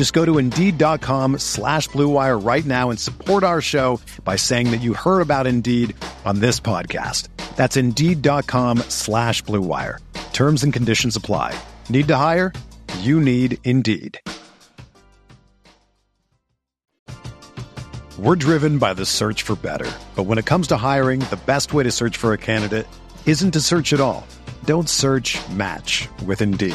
Just go to Indeed.com slash BlueWire right now and support our show by saying that you heard about Indeed on this podcast. That's Indeed.com slash BlueWire. Terms and conditions apply. Need to hire? You need Indeed. We're driven by the search for better. But when it comes to hiring, the best way to search for a candidate isn't to search at all. Don't search match with Indeed.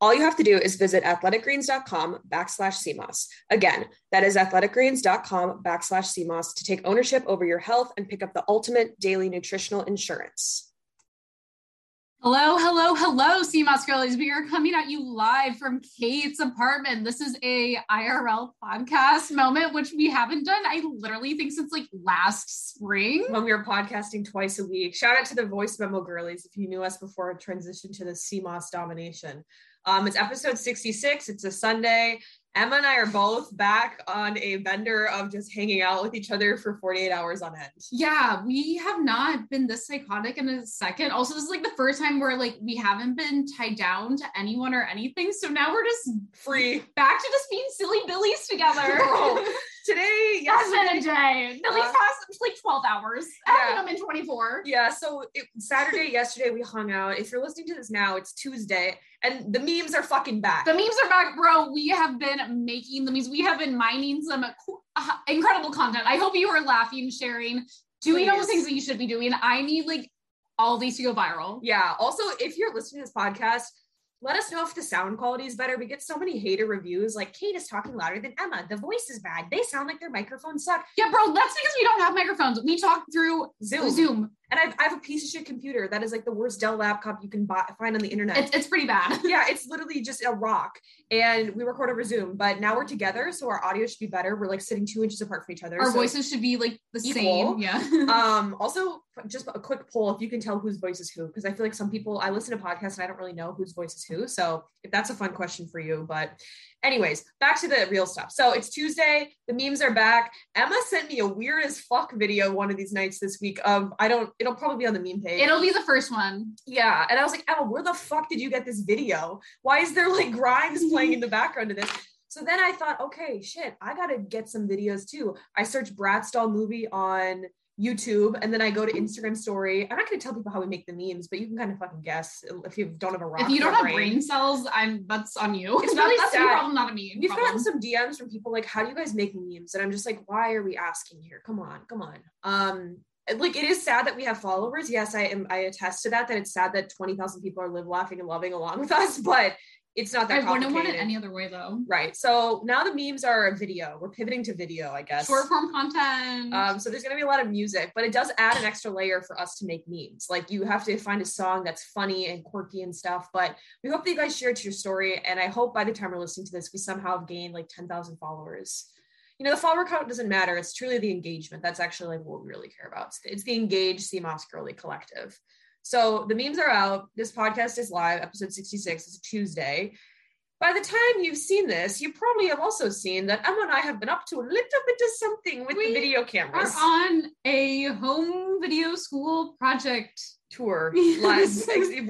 All you have to do is visit athleticgreens.com backslash SEAMOSS. Again, that is athleticgreens.com backslash SEAMOSS to take ownership over your health and pick up the ultimate daily nutritional insurance. Hello, hello, hello, Sea Moss girlies. We are coming at you live from Kate's apartment. This is a IRL podcast moment, which we haven't done, I literally think since like last spring. When we were podcasting twice a week. Shout out to the voice memo girlies if you knew us before transition to the Sea Moss domination. Um, it's episode 66. It's a Sunday. Emma and I are both back on a bender of just hanging out with each other for 48 hours on end. Yeah, we have not been this psychotic in a second. Also, this is like the first time where like we haven't been tied down to anyone or anything. So now we're just free back to just being silly billies together. oh, today, yesterday, a day. At least uh, has like 12 hours. Yeah. I'm in 24. Yeah. So it, Saturday, yesterday we hung out. If you're listening to this now, it's Tuesday and the memes are fucking back. The memes are back, bro. We have been making the memes. We have been mining some uh, incredible content. I hope you are laughing, sharing, doing Please. all the things that you should be doing. I need like all these to go viral. Yeah. Also, if you're listening to this podcast, let us know if the sound quality is better. We get so many hater reviews like Kate is talking louder than Emma. The voice is bad. They sound like their microphones suck. Yeah, bro, that's because we don't have microphones. We talk through Zoom. Zoom. And I've, I have a piece of shit computer that is like the worst Dell laptop you can buy, find on the internet. It's, it's pretty bad. yeah, it's literally just a rock. And we record over Zoom, but now we're together, so our audio should be better. We're like sitting two inches apart from each other. Our so voices should be like the equal. same. Yeah. um. Also, just a quick poll if you can tell whose voice is who, because I feel like some people I listen to podcasts and I don't really know whose voice is who. So if that's a fun question for you, but Anyways, back to the real stuff. So it's Tuesday. The memes are back. Emma sent me a weird as fuck video one of these nights this week. Um, I don't. It'll probably be on the meme page. It'll be the first one. Yeah, and I was like, Emma, where the fuck did you get this video? Why is there like Grimes playing in the background of this? So then I thought, okay, shit, I gotta get some videos too. I searched Bratz doll movie on YouTube, and then I go to Instagram story. I'm not to tell people how we make the memes, but you can kind of fucking guess if you don't have a rock. If you don't have brain cells, I'm that's on you. It's really that's your sad. problem, not a me. We've gotten some DMs from people like, "How do you guys make memes?" And I'm just like, "Why are we asking here? Come on, come on." Um, like it is sad that we have followers. Yes, I am. I attest to that. That it's sad that twenty thousand people are live laughing and loving along with us, but it's not that I wouldn't want it any other way though. right. So now the memes are a video. We're pivoting to video, I guess. Short form content. Um, so there's going to be a lot of music, but it does add an extra layer for us to make memes. Like you have to find a song that's funny and quirky and stuff. But we hope that you guys share it to your story, and I hope by the time we're listening to this, we somehow have gained like 10,000 followers. You know, the follower count doesn't matter. It's truly the engagement. That's actually like what we really care about. It's, the engaged Sea Moss Girly Collective. So the memes are out. This podcast is live, episode 66. It's a Tuesday. By the time you've seen this, you probably have also seen that Emma and I have been up to a little bit of something with We the video cameras. We are on a home video school project. tour live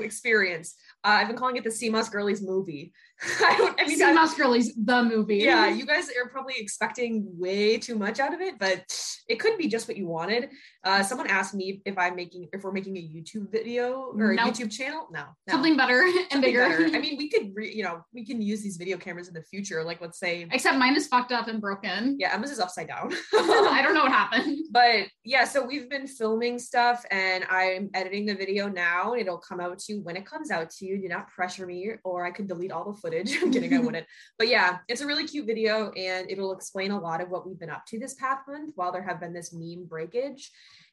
experience. Uh, I've been calling it the Sea Moss Girlies movie. I don't. I mean, See I- Mouse Girlies, the movie. yeah, you guys are probably expecting way too much out of it, but it could be just what you wanted. Uh, someone asked me if I'm making if we're making a YouTube video or a Nope. YouTube channel. No, no. Something better and Something bigger. better. I mean, we could, re- you know, we can use these video cameras in the future. Like, let's say, Except mine is fucked up and broken. yeah, Emma's is upside down. I don't know what happened. but yeah, so we've been filming stuff and I'm editing the video now. It'll come out to you when it comes out to you. Do not pressure me, or I could delete all the footage. I'm kidding, I wouldn't. But yeah, it's a really cute video and it'll explain a lot of what we've been up to this past month while there have been this meme breakage.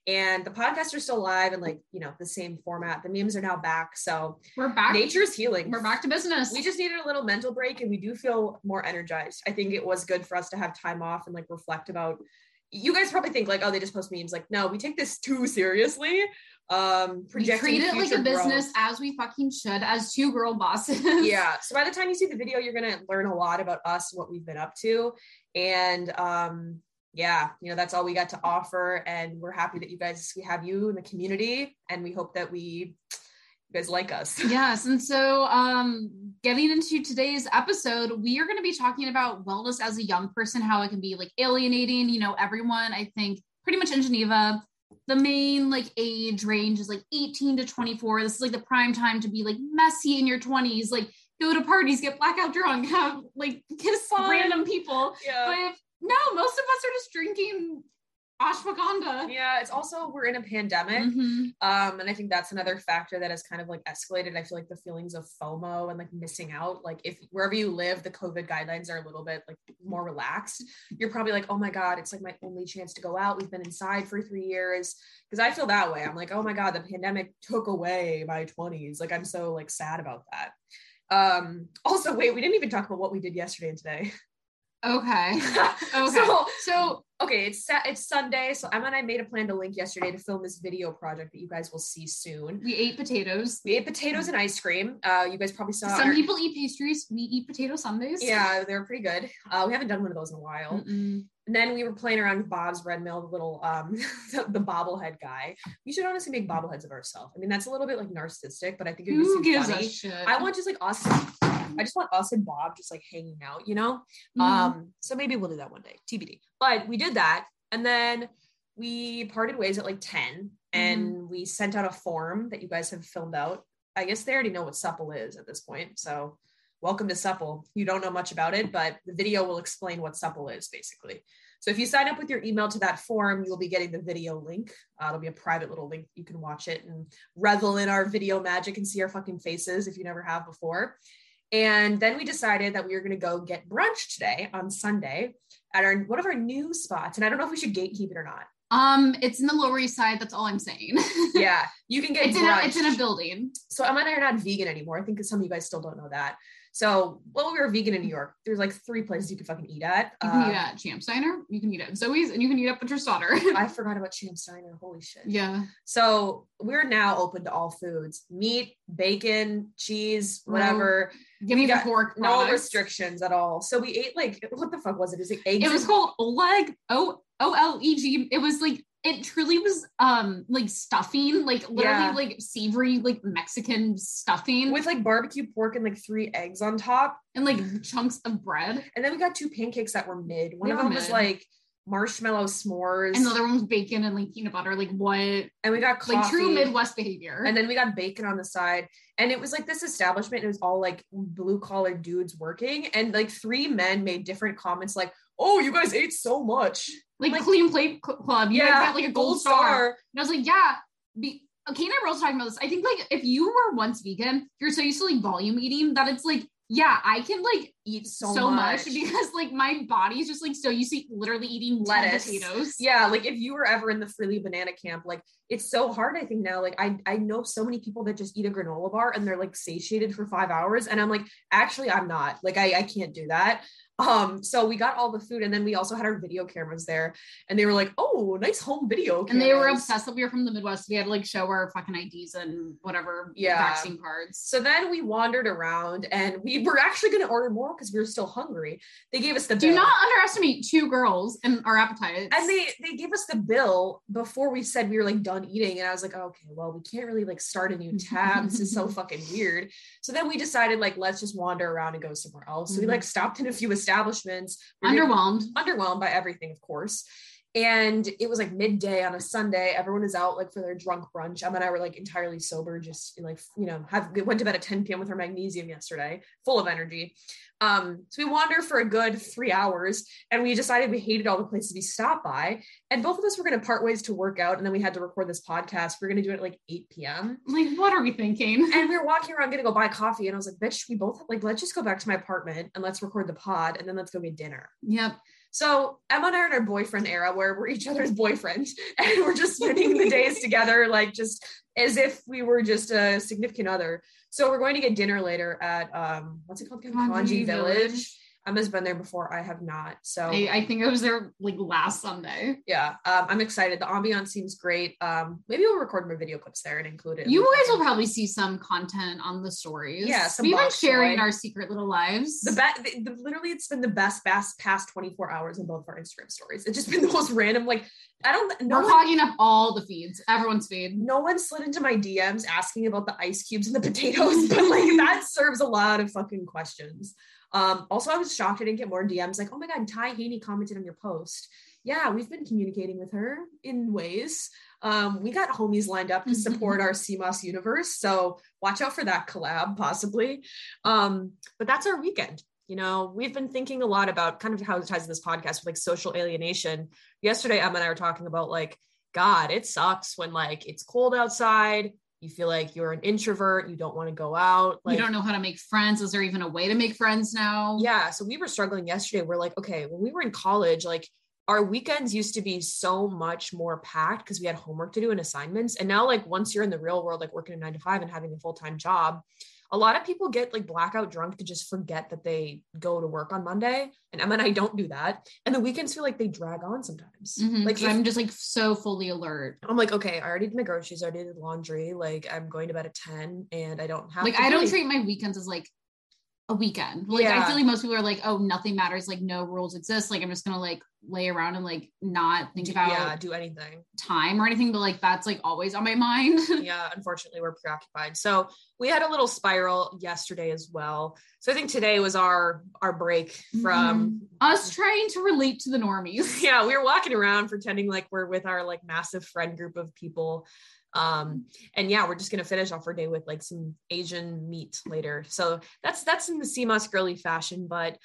And the podcasts are still live and like, you know, the same format. The memes are now back. So We're back. nature's healing. We're back to business. We just needed a little mental break and we do feel more energized. I think it was good for us to have time off and like reflect about you guys probably think like, oh, they just post memes. Like, no, we take this too seriously. Um we treat it like a business growth. as we fucking should as two girl bosses. yeah. So by the time you see the video, you're gonna learn a lot about us, what we've been up to. And um, yeah, you know, that's all we got to offer. And we're happy that you guys we have you in the community and we hope that we you guys like us. yes. And so um getting into today's episode, we are going to be talking about wellness as a young person, how it can be like alienating, you know, everyone, I think pretty much in Geneva. The main like age range is like 18 to 24. This is like the prime time to be like messy in your 20s, like go to parties, get blackout drunk, have like kiss Fun. random people. Yeah. But if, no, most of us are just drinking ashwagandha. Yeah, it's also we're in a pandemic. Mhm. Um, and I think that's another factor that has kind of like escalated. I feel like the feelings of FOMO and like missing out. Like if wherever you live, the COVID guidelines are a little bit like more relaxed. You're probably like, oh my God, it's like my only chance to go out. We've been inside for three years. Cause I feel that way. I'm like, oh my God, the pandemic took away my 20s. Like I'm so like sad about that. Um, also, wait, we didn't even talk about what we did yesterday and today. Okay. Okay. So So okay, it's it's Sunday, so Emma and I made a plan to link yesterday to film this video project that you guys will see soon. we ate potatoes. We ate potatoes and ice cream. Uh, you guys probably saw. Some our- people eat pastries. We eat potato sundaes. yeah, they're pretty good. Uh, we haven't done one of those in a while. Mm-mm. And then we were playing around with Bob's Red Mill, the little um, the, the bobblehead guy. We should honestly make bobbleheads of ourselves. I mean, that's a little bit like narcissistic, but I think it would Who gives funny. a shit? I want just like us. I just want us and Bob just like hanging out, you know. Mhm. Um, so maybe we'll do that one day, TBD. But we did that, and then we parted ways at like 10 and we sent out a form that you guys have filled out. I guess they already know what supple is at this point. So welcome to supple. You don't know much about it, but the video will explain what supple is basically. So if you sign up with your email to that form, you'll be getting the video link. Uh, it'll be a private little link. You can watch it and revel in our video magic and see our fucking faces if you never have before. And then we decided that we were going to go get brunch today on Sunday at our one of our new spots. And I don't know if we should gatekeep it or not. um, it's in the Lower East Side. That's all I'm saying. Yeah, you can get it's in a, brunch. it's in a building. so Emma and I are not vegan anymore. I think some of you guys still don't know that. So while we were vegan in New York, there's like three places you could fucking eat at. You can Uh, eat at Champs Diner. You can eat at Zoe's, and you can eat at Butcher's Daughter. I forgot about Champs Diner. Holy shit. yeah. So we're now open to all foods: meat, bacon, cheese, whatever. Give me the pork. No products. restrictions at all. So we ate like what the fuck was it? Is it eggs? It was and- called Oleg. O O L E G. It was like it truly was um like stuffing, like literally Yeah. like savory like Mexican stuffing with like barbecue pork and like three eggs on top. and like chunks of bread. And then we got two pancakes that were mid. One They of them was like marshmallow s'mores. And the other one was bacon and like peanut butter. Like what? and we got coffee. Like true Midwest behavior. And then we got bacon on the side. And it was like this establishment, it was all like blue collar dudes working. And like three men made different comments like, oh, you guys ate so much. like, like- clean plate Cl- club. You Yeah, got like a gold, star. And I was like, yeah. Be- okay, and I were also talking about this. I think like if you were once vegan, you're so used to like volume eating that it's like, yeah, I can like eat So so, much. much. because like my body's just like so used to literally eating 10 Lettuce. potatoes. Yeah, like if you were ever in the Freelee banana camp, like it's so hard. I think now, like I I know so many people that just eat a granola bar and they're like satiated for five hours, and I'm like, actually, I'm not. Like I I can't do that. Um, so we got all the food, and then we also had our video cameras there, and they were like, oh, nice home video. And they were obsessed that we were from the Midwest. We had to like show our fucking IDs and whatever Yeah. vaccine cards. So then we wandered around, and we were actually going to order more because we were still hungry. They gave us the Do bill. not underestimate two girls and our appetites. and they they gave us the bill before we said we were like done eating and i was like okay well we can't really like start a new tab this is so fucking weird so then we decided like let's just wander around and go somewhere else so we Mhm. like stopped in a few establishments underwhelmed. underwhelmed by everything of course and it was like midday on a sunday. Everyone is out like for their drunk brunch. Emma and i were like entirely sober just like you know have we went to bed at 10 p.m with our magnesium yesterday full of energy. Um so we wander for a good three hours and we decided we hated all the places we stopped by. And both of us were going to part ways to work out and then we had to record this podcast. We are going to do it at like 8 p.m Like, what are we thinking? and we were walking around gonna go buy coffee and i was like bitch we both like let's just go back to my apartment and let's record the pod and then let's go get dinner. Yep. So Emma and I are in our boyfriend era where we're each other's boyfriend and we're just spending the days together, like just as if we were just a significant other. So we're going to get dinner later at um what's it called? Kanji Village. Village. Emma's been there before. I have not. So I, I think I was there like last Sunday. yeah, um, I'm excited. The ambiance seems great. Um, maybe we'll record more video clips there and include it. You guys will probably see some content on the stories. Yeah, some we've been sharing toy. our secret little lives. the best. Literally, it's been the best, best past 24 hours in both of our Instagram stories. It's just been the most random. Like I don't. No We're one, clogging up all the feeds, everyone's feed. no one slid into my DMs asking about the ice cubes and the potatoes, but like that serves a lot of fucking questions. Um, also, I was shocked I didn't get more DMs like, oh my God, Ty Haney commented on your post. Yeah, we've been communicating with her in ways. Um, we got homies lined up to support our Sea Moss universe. So watch out for that collab, possibly. Um, but that's our weekend. You know, we've been thinking a lot about kind of how it ties in this podcast with like social alienation. Yesterday, Emma and I were talking about like, God, it sucks when like it's cold outside. You feel like you're an introvert. You don't want to go out. Like, you don't know how to make friends. Is there even a way to make friends now? yeah. So we were struggling yesterday. We're like, okay, when we were in college, like our weekends used to be so much more packed because we had homework to do and assignments. And now, like, once you're in the real world, like working a nine to five and having a full time job, a lot of people get like blackout drunk to just forget that they go to work on Monday. And Emma and I don't do that. And the weekends feel like they drag on sometimes. Mhm, Like, if- I'm just like so fully alert. I'm like, okay, I already did my groceries, I already did laundry. Like, I'm going to bed at 10 and I don't have Like I don't really- treat my weekends as like a weekend. Like Yeah. I feel like most people are like, oh, nothing matters. Like no rules exist. Like I'm just gonna like lay around and like not think about yeah, do anything. time or anything. But like that's like always on my mind. yeah, unfortunately, we're preoccupied. So we had a little spiral yesterday as well. So I think today was our our break from Us trying to relate to the normies. yeah, we were walking around pretending like we're with our like massive friend group of people. Um, and yeah, we're just gonna finish off our day with like some Asian meat later. So that's that's in the Sea Moss girly fashion, but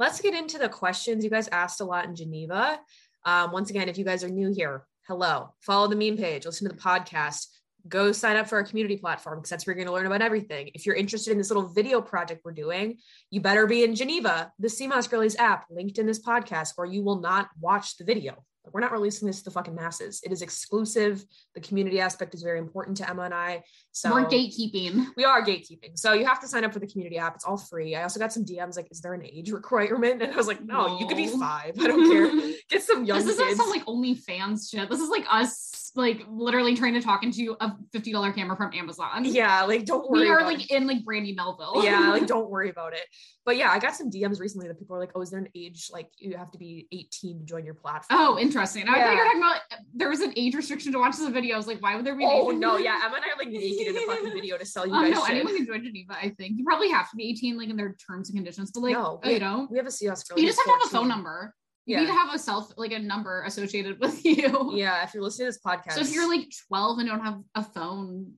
let's get into the questions you guys asked a lot in Geneva. Um, once again, if you guys are new here, hello, follow the meme page, listen to the podcast, go sign up for our community platform because that's where you're going to learn about everything. If you're interested in this little video project we're doing, you better be in Geneva, the Sea Moss Girlies app linked in this podcast, or you will not watch the video. We're not releasing this to the fucking masses. It is exclusive. The community aspect is very important to Emma and I. So We're gatekeeping. we are gatekeeping. So you have to sign up for the community app. It's all free. I also got some DMs like, is there an age requirement? And I was like, no, you could be five. I don't care. Get some young this doesn't kids. sound like OnlyFans shit. This is like us like literally trying to talk into a fifty dollar camera from Amazon. yeah, like don't worry. we are like it. in like Brandy Melville. yeah, like don't worry about it. But yeah, I got some DMs recently that people are like, oh, is there an age like you have to be 18 to join your platform? Oh, interesting. I thought you were talking about there was an age restriction to watch the video. I was like, why would there be? Oh no, yeah, Emma and I are like naked in a fucking video to sell you Oh guys no, shit. anyone can join Geneva. I think you probably have to be 18, like in their terms and conditions. But like, No, oh, you know, We have a CS girl. you just have to have a phone number. You Yeah. need to have a self like a number associated with you. Yeah, if you're listening to this podcast. So if you're like 12 and don't have a phone,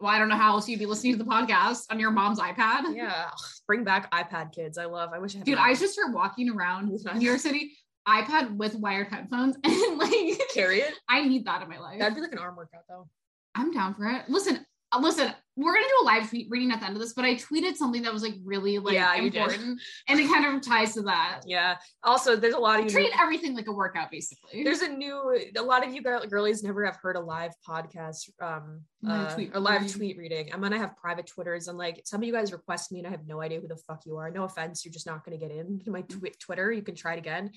well, I don't know how else you'd be listening to the podcast on your mom's iPad. yeah, bring back iPad kids. I love. I wish I had. Dude, I should start walking around New York City, iPad with wired headphones, and like carry it. I need that in my life. That'd be like an arm workout though. I'm down for it. Listen, uh, listen, we're gonna do a live tweet reading at the end of this, but I tweeted something that was like really like Yeah, important, and it kind of ties to that. Yeah. Also, there's a lot of you. Treat everything like a workout, basically. There's a new. A lot of you girl- girlies never have heard a live podcast, um, Live uh, tweet or live reading. tweet reading. I'm gonna have private Twitters, and like some of you guys request me, and I have no idea who the fuck you are. No offense, you're just not gonna get into my twi- Twitter. You can try it again.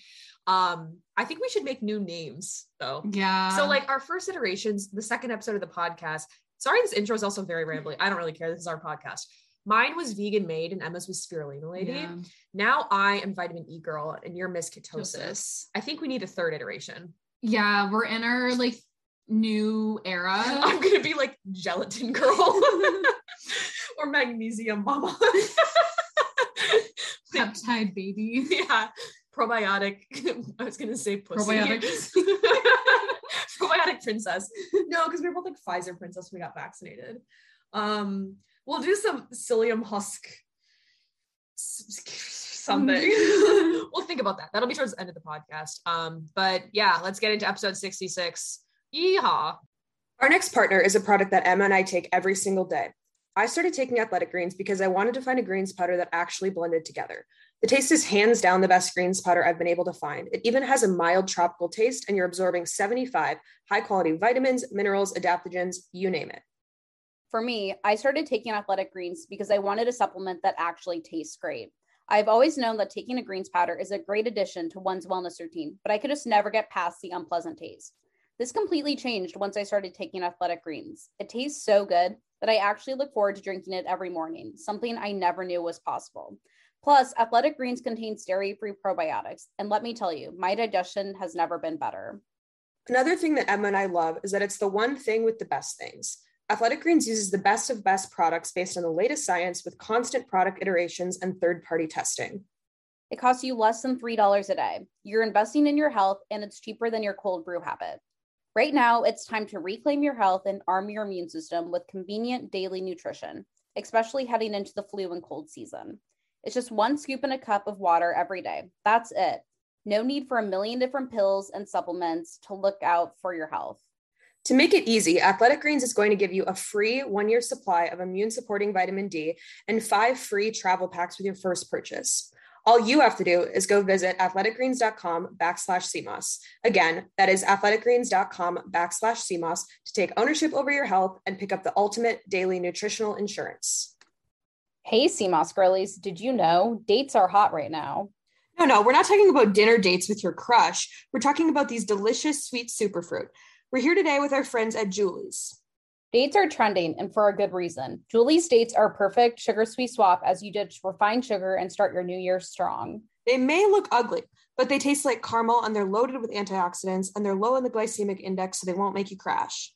Um, I think we should make new names though. yeah. So like our first iterations, the second episode of the podcast. Sorry, this intro is also very rambling. I don't really care. This is our podcast. Mine was vegan made and Emma's was spirulina lady. Yeah. Now I am vitamin E girl and you're Miss Ketosis. Ketosis. I think we need a third iteration. yeah, we're in our like new era. I'm gonna be like gelatin girl or magnesium mama. Peptide baby. yeah, probiotic. I was gonna say pussy. Probiotics. probiotic princess. No, because we were both like Pfizer princess when we got vaccinated. Um, we'll do some psyllium husk something. we'll think about that. That'll be towards the end of the podcast. Um, but yeah, let's get into episode 66. Yeehaw. Our next partner is a product that Emma and I take every single day. I started taking athletic greens because I wanted to find a greens powder that actually blended together. The taste is hands down the best greens powder I've been able to find. It even has a mild tropical taste, and you're absorbing 75 high quality vitamins, minerals, adaptogens, you name it. For me, I started taking athletic greens because I wanted a supplement that actually tastes great. I've always known that taking a greens powder is a great addition to one's wellness routine, but I could just never get past the unpleasant taste. This completely changed once I started taking athletic greens. It tastes so good that I actually look forward to drinking it every morning, something I never knew was possible. Plus, athletic greens contains dairy free probiotics, and let me tell you, my digestion has never been better. Another thing that Emma and I love is that it's the one thing with the best things. Athletic Greens uses the best of best products based on the latest science with constant product iterations and third party testing. It costs you less than $3 a day. You're investing in your health, and it's cheaper than your cold brew habit. Right now, it's time to reclaim your health and arm your immune system with convenient daily nutrition, especially heading into the flu and cold season. It's just one scoop in a cup of water every day. That's it. No need for a million different pills and supplements to look out for your health. To make it easy, Athletic Greens is going to give you a free one year supply of immune supporting vitamin D and five free travel packs with your first purchase. All you have to do is go visit athleticgreens.com backslash SEAMOSS. Again, that is athleticgreens.com backslash SEAMOSS to take ownership over your health and pick up the ultimate daily nutritional insurance. Hey, Sea Moss girlies, did you know dates are hot right now? No, no, we're not talking about dinner dates with your crush. We're talking about these delicious sweet superfruit. We're here today with our friends at Joolies. Dates are trending and for a good reason. Joolies dates are perfect sugar sweet swap as you ditch refined sugar and start your new year strong. They may look ugly, but they taste like caramel and they're loaded with antioxidants and they're low in the glycemic index so they won't make you crash.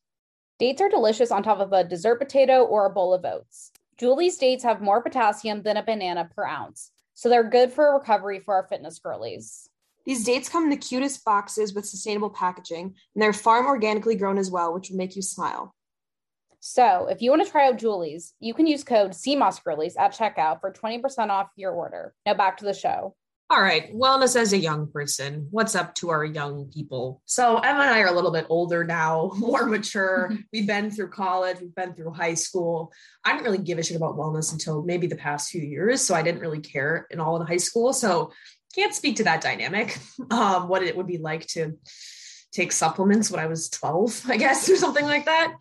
Dates are delicious on top of a dessert potato or a bowl of oats. Joolies dates have more potassium than a banana per ounce, so they're good for recovery for our fitness girlies. These dates come in the cutest boxes with sustainable packaging, and they're farm organically grown as well, which will make you smile. So, if you want to try out Joolies, you can use code Sea Moss girlies at checkout for 20% off your order. Now back to the show. All right, wellness as a young person. What's up to our young people? So, Emma and I are a little bit older now, more mature. we've been through college, we've been through high school. I didn't really give a shit about wellness until maybe the past few years. So, I didn't really care in all in high school. So, can't speak to that dynamic, um, what it would be like to take supplements when I was 12, I guess, or something like that.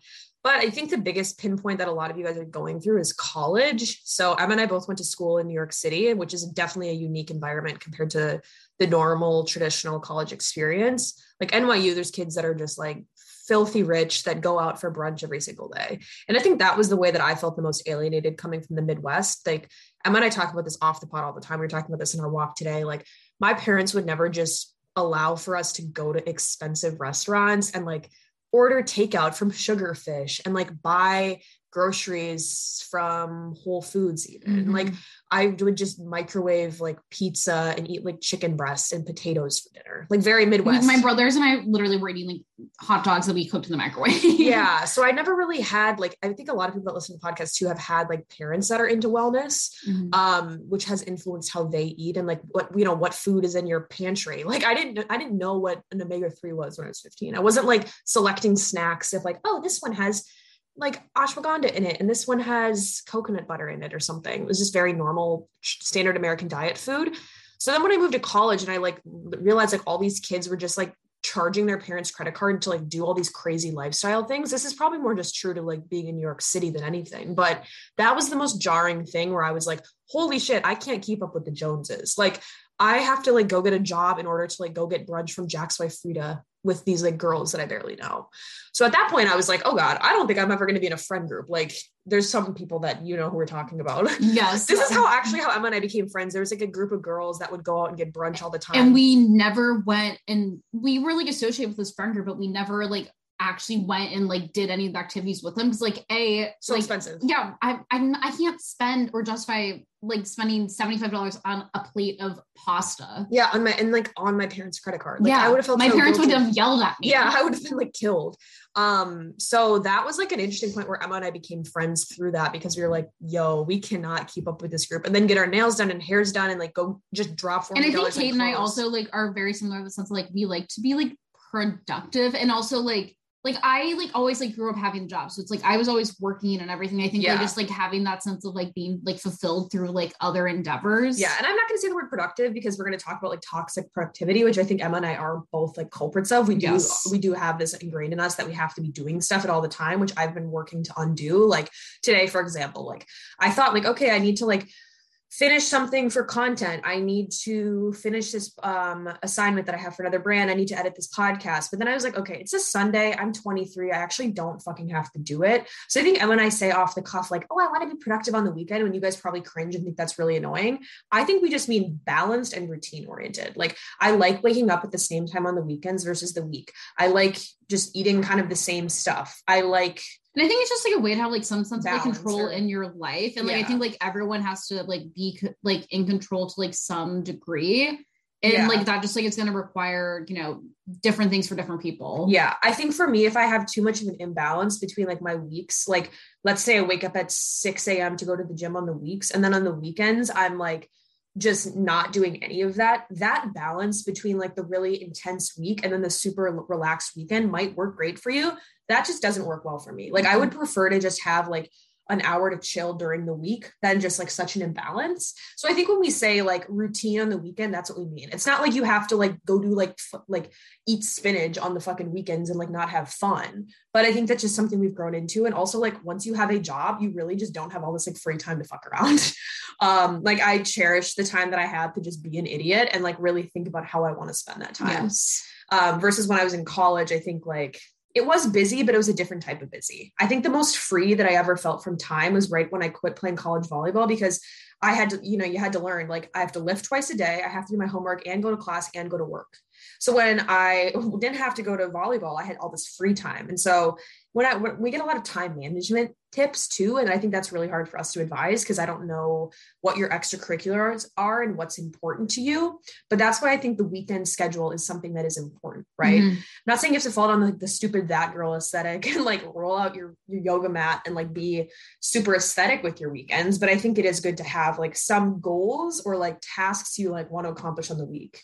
But I think the biggest pinpoint that a lot of you guys are going through is college. So Emma and I both went to school in New York City, which is definitely a unique environment compared to the normal traditional college experience. Like NYU, there's kids that are just like filthy rich that go out for brunch every single day. And I think that was the way that I felt the most alienated coming from the Midwest. Like Emma and I talk about this off the pot all the time. We were talking about this in our walk today. Like my parents would never just allow for us to go to expensive restaurants and like order takeout from Sugarfish and like buy groceries from Whole Foods even. Mhm. Like I would just microwave like pizza and eat like chicken breasts and potatoes for dinner. Like very Midwest. My brothers and I literally were eating like hot dogs that we cooked in the microwave. yeah. So I never really had like I think a lot of people that listen to podcasts too have had like parents that are into wellness, Mhm. um, which has influenced how they eat and like what you know what food is in your pantry. Like I didn't I didn't know what an omega three was when I was fifteen. I wasn't like selecting snacks if like oh this one has like ashwagandha in it and this one has coconut butter in it or something. It was just very normal standard American diet food. So then when I moved to college and I like realized like all these kids were just like charging their parents credit card to like do all these crazy lifestyle things. This is probably more just true to like being in New York City than anything, but that was the most jarring thing where I was like, holy shit, I can't keep up with the Joneses. Like I have to like go get a job in order to like go get brunch from Jack's wife Freda with these like girls that I barely know. So at that point I was like, oh God, I don't think I'm ever going to be in a friend group. Like there's some people that you know who we're talking about. Yes. this is how actually how Emma and I became friends. There was like a group of girls that would go out and get brunch all the time. and we never went and we were like associated with this friend group, but we never like actually went and like did any of the activities with them because like a so like expensive. yeah I, I I can't spend or justify like spending seventy five dollars on a plate of pasta. Yeah, on my and like on my parents' credit card. Like yeah, I would have felt my so parents would have yelled at me. Yeah, I would have been like killed. Um, so that was like an interesting point where Emma and I became friends through that because we were like, yo, we cannot keep up with this group and then get our nails done and hairs done and like go just drop for and I think Kate and I also like are very similar in the sense of like we like to be like productive and also like like I like always like grew up having a job. So it's like I was always working and everything. I think Yeah. like just like having that sense of like being like fulfilled through like other endeavors. Yeah, and I'm not going to say the word productive because we're going to talk about like toxic productivity, which I think Emma and I are both like culprits of. We do Yes. we do have this ingrained in us that we have to be doing stuff at all the time, which I've been working to undo. Like today, for example, like I thought like okay, I need to like finish something for content. I need to finish this um assignment that I have for another brand. I need to edit this podcast. But then I was like, okay, it's a Sunday. I'm 23. I actually don't fucking have to do it. So I think when I say off the cuff, like, oh, I want to be productive on the weekend when you guys probably cringe and think that's really annoying. I think we just mean balanced and routine oriented. Like I like waking up at the same time on the weekends versus the week. I like just eating kind of the same stuff. I like And I think it's just like a way to have like some sense of like control or- in your life. And like I think like everyone has to like be like in control to like some degree. And Yeah. like that just like it's gonna require, you know, different things for different people. Yeah, I think for me, if I have too much of an imbalance between like my weeks, like let's say I wake up at 6 a.m. to go to the gym on the weeks, and then on the weekends, I'm like just not doing any of that. That balance between like the really intense week and then the super relaxed weekend might work great for you. That just doesn't work well for me. Like, I mm-hmm. would prefer to just have like an hour to chill during the week than just like such an imbalance. So I think when we say like routine on the weekend, that's what we mean. It's not like you have to like go do like f- like eat spinach on the fucking weekends and like not have fun. But I think that's just something we've grown into. And also like once you have a job, you really just don't have all this like free time to fuck around. um, like I cherish the time that I have to just be an idiot and like really think about how I want to spend that time Yes. um, versus when I was in college, I think like it was busy, but it was a different type of busy. I think the most free that I ever felt from time was right when I quit playing college volleyball because I had to, you know, you had to learn like I have to lift twice a day, I have to do my homework and go to class and go to work. So when I didn't have to go to volleyball, I had all this free time. And so when I when we get a lot of time management tips too, and I think that's really hard for us to advise because I don't know what your extracurriculars are and what's important to you. But that's why I think the weekend schedule is something that is important, right? Mhm. I'm not saying you have to fall on like the stupid that girl aesthetic and like roll out your your yoga mat and like be super aesthetic with your weekends, but I think it is good to have like some goals or like tasks you like want to accomplish on the week.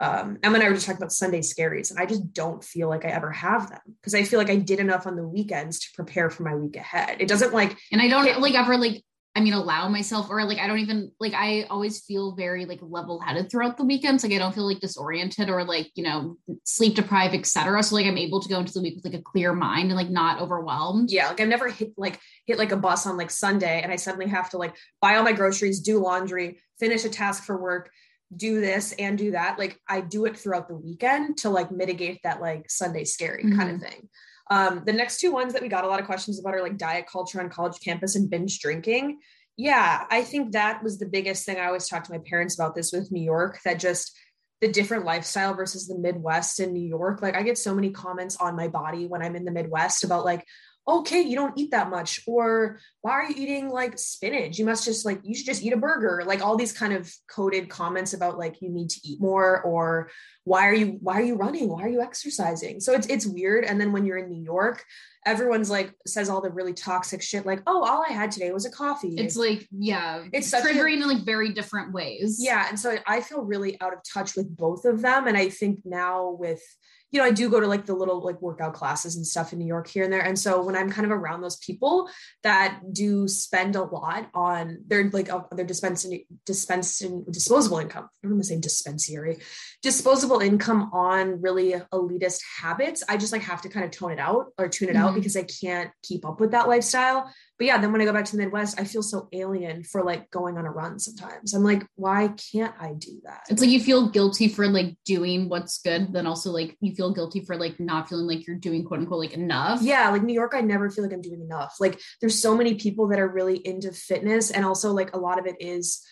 Um, Emma and I were just talking about Sunday scaries, and I just don't feel like I ever have them because I feel like I did enough on the weekends to prepare for my week ahead. It doesn't like And I don't Okay. like ever like I mean allow myself or like I don't even like I always feel very like level headed throughout the weekends. Like I don't feel like disoriented or like, you know, sleep deprived, etc. So like I'm able to go into the week with like a clear mind and like not overwhelmed. yeah like i've never hit like hit like a bus on like sunday and i suddenly have to like buy all my groceries do laundry finish a task for work do this and do that like i do it throughout the weekend to like mitigate that like sunday scary kind of thing. Um the next two ones that we got a lot of questions about are like diet culture on college campus and binge drinking. Yeah i think that was the biggest thing i always talk to my parents about this with new york that just the different lifestyle versus the midwest and new york. Like i get so many comments on my body when i'm in the midwest about like okay, you don't eat that much. Or why are you eating like spinach? You must just like, you should just eat a burger. Like all these kind of coded comments about like you need to eat more or why are you, why are you running? Why are you exercising? So it's, it's weird. And then when you're in New York, everyone's like says all the really toxic shit like oh all i had today was a coffee it's like yeah it's triggering a, in like very different ways yeah and so i feel really out of touch with both of them and i think now with you know, I do go to like the little like workout classes and stuff in New York here and there. And so when I'm kind of around those people that do spend a lot on their like uh, their dispensing dispensing disposable income, I'm gonna say dispensary, disposable income on really elitist habits, I just like have to kind of tone it out or tune it mm-hmm. out because I can't keep up with that lifestyle but yeah, then when I go back to the Midwest, I feel so alien for like going on a run sometimes. I'm like, why can't I do that? It's like you feel guilty for like doing what's good, then also like you feel guilty for like not feeling like you're doing quote unquote like enough. Yeah, like New York, I never feel like I'm doing enough. Like there's so many people that are really into fitness, and also like a lot of it is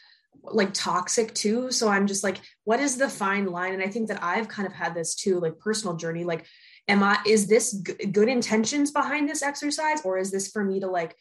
like toxic too. So I'm just like, what is the fine line? And I think that I've kind of had this too, like personal journey. Like, am I, is this g- good intentions behind this exercise, or is this for me to like,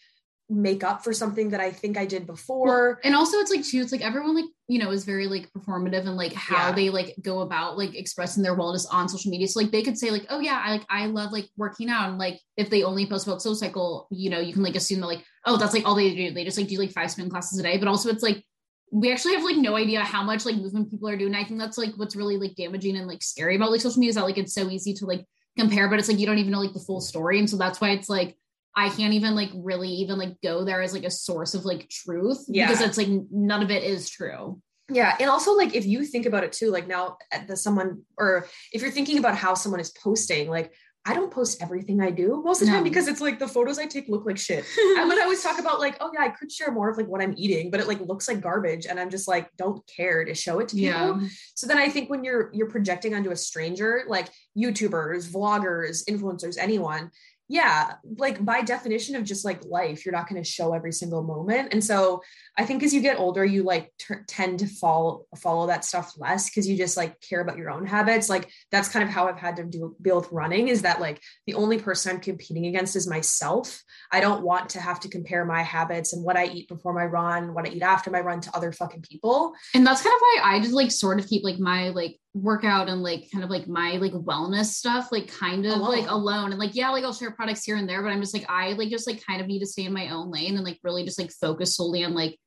make up for something that I think I did before. Well, and also it's like too, it's like everyone like, you know, is very like performative and like how yeah. they like go about like expressing their wellness on social media. So like they could say like, oh yeah, I like I love like working out. And like if they only post about Soul Cycle, you know, you can like assume that like, oh, that's like all they do. They just like do like five spin classes a day. But also it's like we actually have like no idea how much like movement people are doing. I think that's like what's really like damaging and like scary about like social media is that like it's so easy to like compare, but it's like you don't even know like the full story. And so that's why it's like I can't even like really even like go there as like a source of like truth yeah. because it's like none of it is true. Yeah. And also like if you think about it too, like now the someone or if you're thinking about how someone is posting, like I don't post everything I do most of the no. time because it's like the photos I take look like shit. I would always talk about like, oh yeah, I could share more of like what I'm eating, but it like looks like garbage. And I'm just like, don't care to show it to people. Yeah. So then I think when you're you're projecting onto a stranger, like YouTubers, vloggers, influencers, anyone, yeah like by definition of just like life you're not going to show every single moment. And so i think as you get older you like t- tend to follow follow that stuff less because you just like care about your own habits. Like that's kind of how i've had to do with running is that like the only person i'm competing against is myself. I don't want to have to compare my habits and what i eat before my run what i eat after my run to other fucking people. And that's kind of why i just like sort of keep like my like workout and like kind of like my like wellness stuff like kind of alone. like oh. alone and like yeah like I'll share products here and there but I'm just like I like just like kind of need to stay in my own lane and like really just like focus solely on like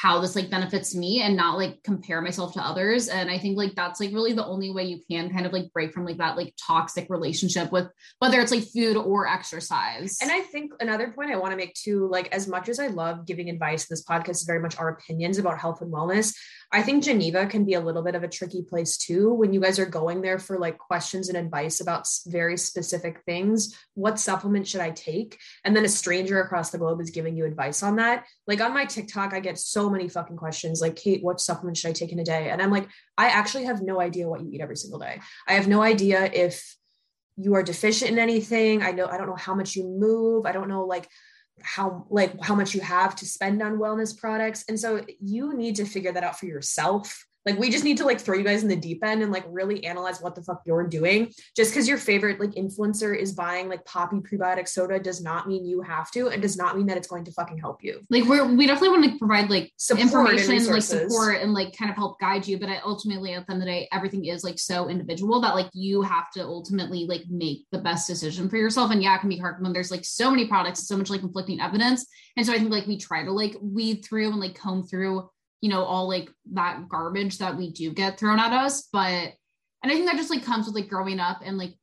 how this like benefits me and not like compare myself to others and i think like that's like really the only way you can kind of like break from like that like toxic relationship with whether it's like food or exercise and i think another point i want to make too like as much as i love giving advice this podcast is very much our opinions about health and wellness I think Geneva can be a little bit of a tricky place too when you guys are going there for like questions and advice about very specific things. What supplement should I take? And then a stranger across the globe is giving you advice on that. Like on my TikTok, I get so many fucking questions like, Kate, what supplement should I take in a day? And I'm like, I actually have no idea what you eat every single day. I have no idea if you are deficient in anything. I know, I don't know how much you move. I don't know like how like how much you have to spend on wellness products and so you need to figure that out for yourself like we just need to like throw you guys in the deep end and like really analyze what the fuck you're doing. Just because your favorite like influencer is buying like Poppi prebiotic soda does not mean you have to, and does not mean that it's going to fucking help you. Like we're we definitely want to provide like support information, like support and like kind of help guide you. But I ultimately at the end of the day, everything is like so individual that like you have to ultimately like make the best decision for yourself. And yeah, it can be hard when there's like so many products, so much like conflicting evidence. And so I think like we try to like weed through and like comb through you know, all like that garbage that we do get thrown at us. But, and I think that just like comes with like growing up and like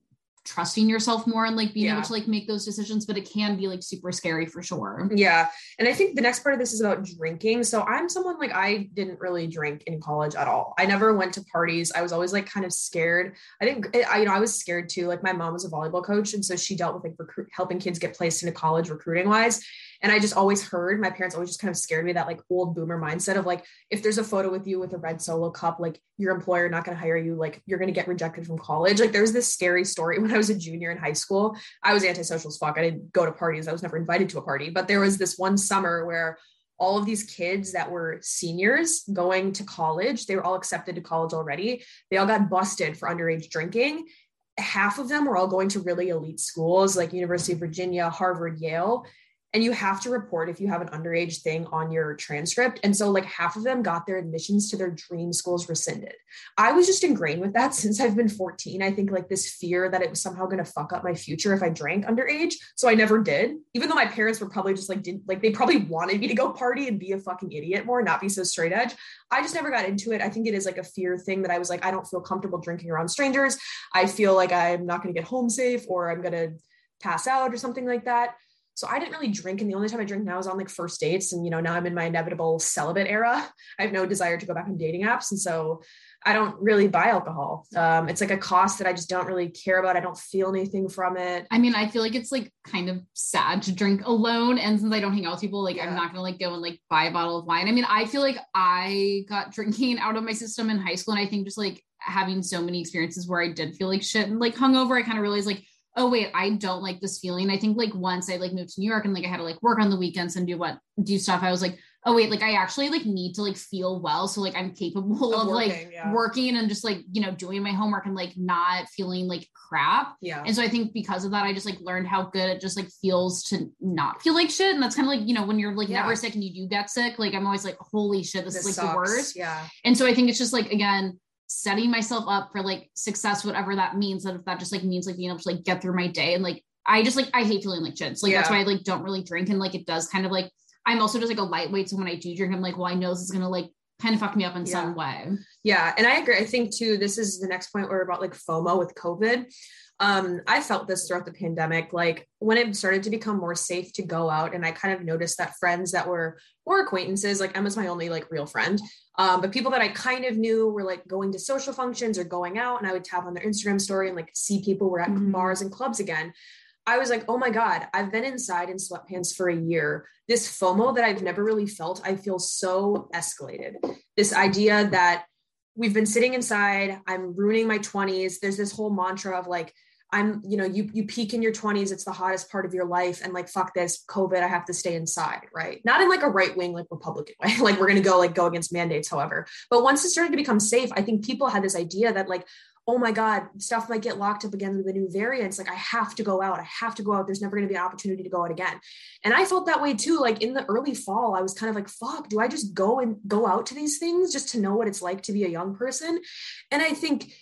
trusting yourself more and like being yeah. able to like make those decisions but it can be like super scary for sure yeah and i think the next part of this is about drinking so i'm someone like i didn't really drink in college at all i never went to parties i was always like kind of scared i think i you know i was scared too like my mom was a volleyball coach and so she dealt with like recruit helping kids get placed into college recruiting wise and I just always heard my parents always just kind of scared me that like old boomer mindset of like, if there's a photo with you with a red solo cup, like your employer not going to hire you, like you're going to get rejected from college. Like there's this scary story when I was a junior in high school. I was antisocial as fuck. I didn't go to parties. I was never invited to a party, but there was this one summer where all of these kids that were seniors going to college, they were all accepted to college already. They all got busted for underage drinking half of them were all going to really elite schools like University of Virginia, Harvard, Yale and you have to report if you have an underage thing on your transcript. And so, like, half of them got their admissions to their dream schools rescinded. I was just ingrained with that since I've been 14. I think, like, this fear that it was somehow going to fuck up my future if I drank underage. So I never did, even though my parents were probably just like, didn't like, they probably wanted me to go party and be a fucking idiot more, not be so straight edge. I just never got into it. I think it is like a fear thing that I was like, I don't feel comfortable drinking around strangers. I feel like I'm not going to get home safe or I'm going to pass out or something like that. So I didn't really drink. And the only time I drink now is on like first dates. And, you know, now I'm in my inevitable celibate era. I have no desire to go back on dating apps. And so I don't really buy alcohol. Um, it's like a cost that I just don't really care about. I don't feel anything from it. I mean, I feel like it's like kind of sad to drink alone. And since I don't hang out with people, like yeah. I'm not gonna like go and like buy a bottle of wine. I mean, I feel like I got drinking out of my system in high school. And I think just like having so many experiences where I did feel like shit and like hungover, I kind of realized like oh wait i don't like this feeling. I think like once i like moved to new york and like i had to like work on the weekends and do what do stuff i was like oh wait like i actually like need to like feel well. So like i'm capable of, of working, like yeah. working and just like you know doing my homework and like not feeling like crap. Yeah. And so i think because of that i just like learned how good it just like feels to not feel like shit. And that's kind of like you know when you're like yeah. never sick and you do get sick like i'm always like holy shit this, this is like sucks. the worst. Yeah. And so i think it's just like again setting myself up for like success, whatever that means. That if that just like means like being able to like get through my day and like I just like I hate feeling like shit. So like yeah. that's why I like don't really drink and like it does kind of like I'm also just like a lightweight. So when I do drink, I'm like, well, I know this is gonna like kind of fuck me up in yeah. some way. Yeah. And I agree. I think too, this is the next point where about like FOMO with COVID. Um, I felt this throughout the pandemic, like when it started to become more safe to go out, and I kind of noticed that friends that were or acquaintances, like Emma's my only like real friend, um, but people that I kind of knew were like going to social functions or going out, and I would tap on their Instagram story and like see people were at mm-hmm. bars and clubs again. I was like, oh my God, I've been inside in sweatpants for a year. This FOMO that I've never really felt, I feel so escalated. This idea that we've been sitting inside, I'm ruining my 20s. There's this whole mantra of like, I'm, you know, you you peak in your 20s, it's the hottest part of your life, and like fuck this, COVID, I have to stay inside, right? Not in like a right wing, like Republican way, like we're gonna go like go against mandates, however. But once it started to become safe, I think people had this idea that like, oh my God, stuff might get locked up again with the new variants. Like I have to go out. I have to go out. There's never to be an opportunity to go out again. And I felt that way too. Like in the early fall, I was kind of like, fuck, do I just go and go out to these things just to know what it's like to be a young person? And I think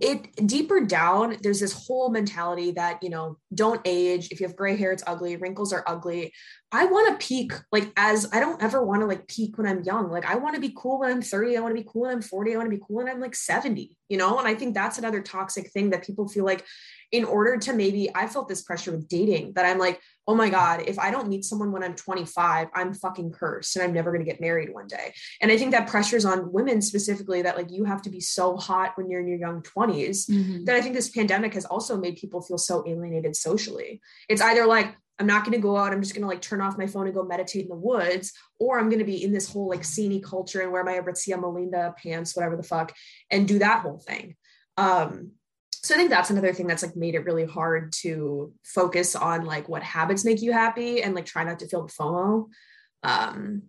it deeper down there's this whole mentality that you know don't age. If you have gray hair it's ugly. Wrinkles are ugly. I want to peak like as i don't ever want to like peak when i'm young. Like i want to be cool when i'm 30 i want to be cool when i'm 40 i want to be cool when i'm like 70 you know? And i think that's another toxic thing that people feel like in order to maybe i felt this pressure with dating that i'm like oh my God, if I don't meet someone when I'm 25, I'm fucking cursed and I'm never going to get married one day. And I think that pressure's on women specifically that like you have to be so hot when you're in your young 20s mm-hmm. that I think this pandemic has also made people feel so alienated socially. It's either like, I'm not going to go out. I'm just going to like turn off my phone and go meditate in the woods, or I'm going to be in this whole like sceney culture and wear my Aritzia Melina pants, whatever the fuck, and do that whole thing. Um, so i think that's another thing that's like made it really hard to focus on like what habits make you happy and like try not to feel the fomo um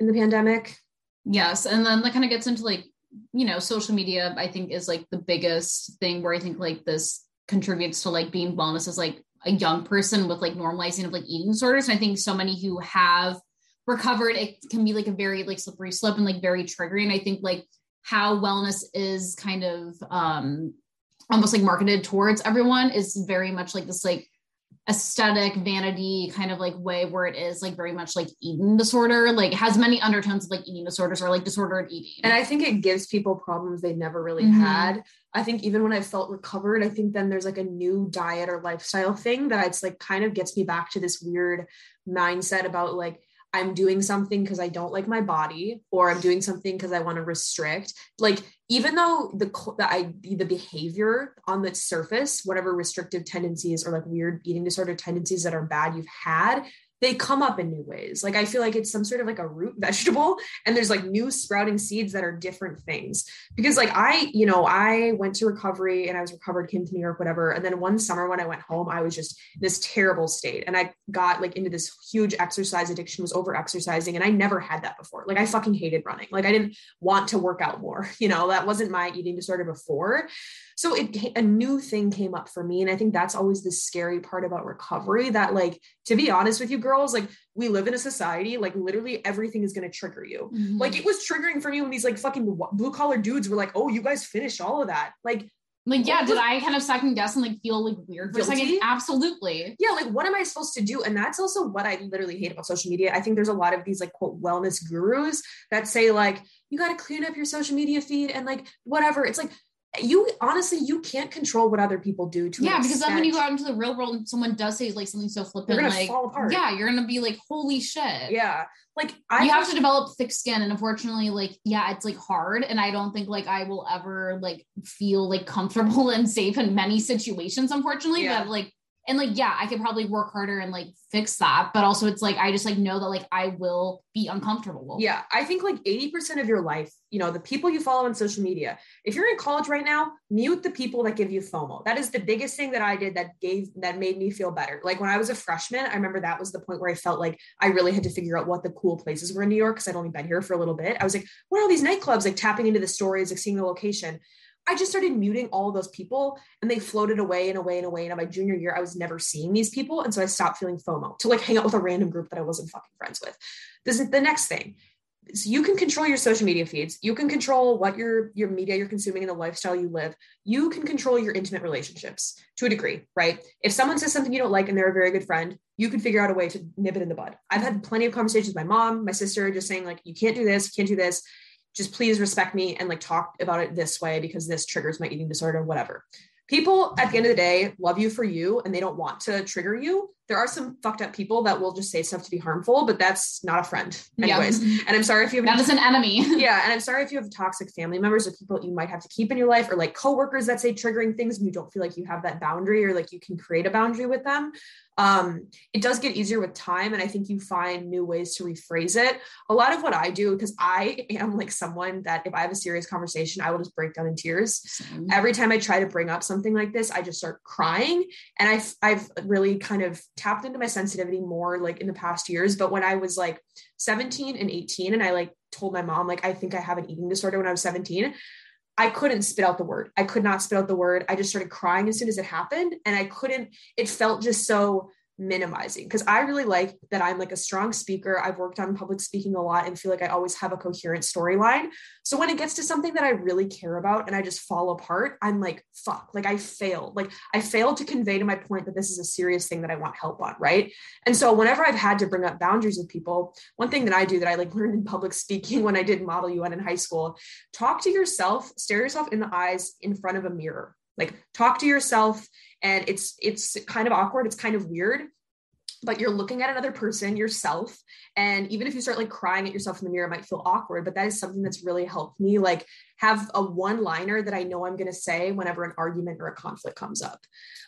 in the pandemic. Yes and then that kind of gets into like you know social media i think is like the biggest thing where i think like this contributes to like being wellness as like a young person with like normalizing of like eating disorders. And i think so many who have recovered it can be like a very like slippery slope and like very triggering. I think like how wellness is kind of um almost like marketed towards everyone is very much like this like aesthetic vanity kind of like way where it is like very much like eating disorder like has many undertones of like eating disorders or like disordered eating and i think it gives people problems they never really mm-hmm. had i think even when i felt recovered i think then there's like a new diet or lifestyle thing that it's like kind of gets me back to this weird mindset about like I'm doing something because I don't like my body, or I'm doing something because I want to restrict. Like even though the the the behavior on the surface, whatever restrictive tendencies or like weird eating disorder tendencies that are bad you've had, they come up in new ways. Like I feel like it's some sort of like a root vegetable and there's like new sprouting seeds that are different things. Because like I, you know, I went to recovery and I was recovered, came to New York, whatever. And then one summer when I went home, I was just in this terrible state. And I got like into this huge exercise addiction, was over exercising. And I never had that before. Like I fucking hated running. Like I didn't want to work out more. You know, that wasn't my eating disorder before. So it a new thing came up for me. And I think that's always the scary part about recovery that like to be honest with you girls, like we live in a society, like literally everything is going to trigger you. Mm-hmm. Like it was triggering for me when these like fucking blue collar dudes were like, oh, you guys finished all of that. Like like yeah did i kind of second guess and like feel like weird for Guilty? a second absolutely yeah like what am i supposed to do and that's also what i literally hate about social media i think there's a lot of these like quote wellness gurus that say like you got to clean up your social media feed and like whatever it's like you honestly you can't control what other people do to you, yeah because then when you go out into the real world and someone does say like something so flippant like yeah you're gonna be like holy shit. Yeah. Like I you have to develop thick skin and unfortunately like yeah it's like hard and i don't think like i will ever like feel like comfortable and safe in many situations unfortunately yeah. but like and like yeah i could probably work harder and like fix that but also it's like i just like know that like i will be uncomfortable. Yeah i think like 80% of your life you know the people you follow on social media if you're in college right now mute the people that give you fomo. That is the biggest thing that i did that gave that made me feel better. Like when i was a freshman i remember that was the point where i felt like i really had to figure out what the cool places were in new york because i'd only been here for a little bit. I was like what are all these nightclubs like tapping into the stories like seeing the location I just started muting all those people and they floated away and away and away. And my junior year, I was never seeing these people. And so I stopped feeling FOMO to like hang out with a random group that I wasn't fucking friends with. This is the next thing. So you can control your social media feeds. You can control what your your media you're consuming and the lifestyle you live. You can control your intimate relationships to a degree, right? If someone says something you don't like and they're a very good friend, you can figure out a way to nip it in the bud. I've had plenty of conversations with my mom, my sister, just saying like, you can't do this, you can't do this just please respect me and like talk about it this way because this triggers my eating disorder, whatever. People at the end of the day love you for you and they don't want to trigger you. There are some fucked up people that will just say stuff to be harmful, but that's not a friend, anyways. Yeah. And I'm sorry if you have that is an enemy. yeah, and I'm sorry if you have toxic family members or people you might have to keep in your life, or like coworkers that say triggering things and you don't feel like you have that boundary or like you can create a boundary with them um, it does get easier with time and i think you find new ways to rephrase it a lot of what i do because i am like someone that if i have a serious conversation i will just break down in tears mm-hmm. every time i try to bring up something like this i just start crying and i've i've really kind of tapped into my sensitivity more like in the past years but when i was like 17 and 18 and i like told my mom like i think i have an eating disorder when i was 17 I couldn't spit out the word. I could not spit out the word. I just started crying as soon as it happened. And I couldn't, it felt just so minimizing because I really like that I'm like a strong speaker. I've worked on public speaking a lot and feel like I always have a coherent storyline. So when it gets to something that I really care about and I just fall apart, I'm like, fuck, like I failed. Like I failed to convey to my point that this is a serious thing that I want help on. Right. And so whenever I've had to bring up boundaries with people, one thing that I do that I like learned in public speaking when I did model UN in high school, talk to yourself, stare yourself in the eyes in front of a mirror. Like talk to yourself and it's it's kind of awkward it's kind of weird but you're looking at another person yourself and even if you start like crying at yourself in the mirror it might feel awkward but that is something that's really helped me like have a one liner that i know i'm going to say whenever an argument or a conflict comes up.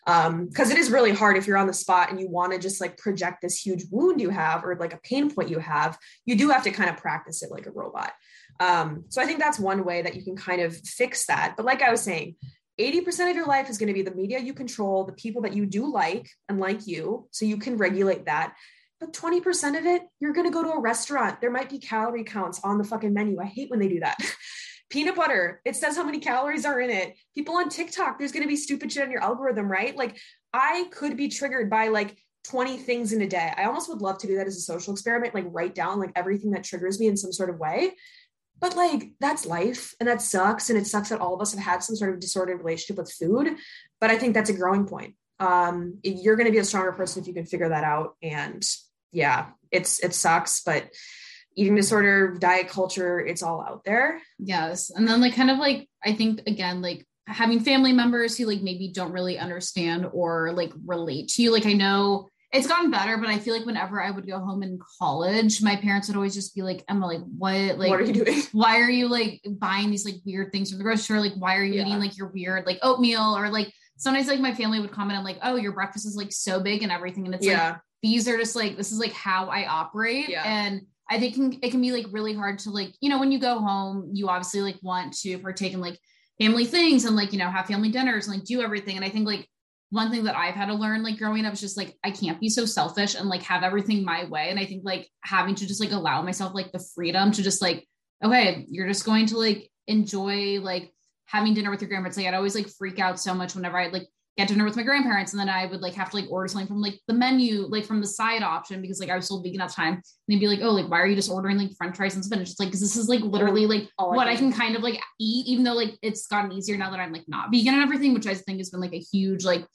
Because um, it is really hard if you're on the spot and you want to just like project this huge wound you have or like a pain point you have you do have to kind of practice it like a robot. Um, so i think that's one way that you can kind of fix that but like i was saying 80% of your life is going to be the media you control, the people that you do like and like you, so you can regulate that. But 20% of it, you're going to go to a restaurant. There might be calorie counts on the fucking menu. I hate when they do that. Peanut butter, it says how many calories are in it. People on TikTok, there's going to be stupid shit on your algorithm, right? Like I could be triggered by like 20 things in a day. I almost would love to do that as a social experiment, like write down like everything that triggers me in some sort of way but like that's life and that sucks and it sucks that all of us have had some sort of disordered relationship with food but i think that's a growing point. Um you're going to be a stronger person if you can figure that out and yeah it's it sucks but eating disorder diet culture it's all out there. Yes and then like kind of like i think again like having family members who like maybe don't really understand or like relate to you like i know it's gotten better, but I feel like whenever I would go home in college, my parents would always just be like, Emma, like, what, like, what are you doing? Why are you like buying these like weird things from the grocery store? Like, why are you yeah. eating like your weird like oatmeal or like sometimes like my family would comment on like, oh, your breakfast is like so big and everything. And it's yeah. like, these are just like this is like how I operate. Yeah. And I think can, it can be like really hard to like, you know, when you go home, you obviously like want to partake in like family things and like, you know, have family dinners and like do everything. And I think like one thing that I've had to learn like growing up is just like I can't be so selfish and like have everything my way. And I think like having to just like allow myself like the freedom to just like, okay, you're just going to like enjoy like having dinner with your grandparents. Like I'd always like freak out so much whenever I like get dinner with my grandparents and then I would like have to like order something from like the menu, like from the side option because like I was still vegan at the time. And they'd be like, oh, like why are you just ordering like french fries and spinach? It's like because this is like oh, literally like oh, I what I can- can kind of like eat, even though like it's gotten easier now that I'm like not vegan and everything, which I think has been like a huge like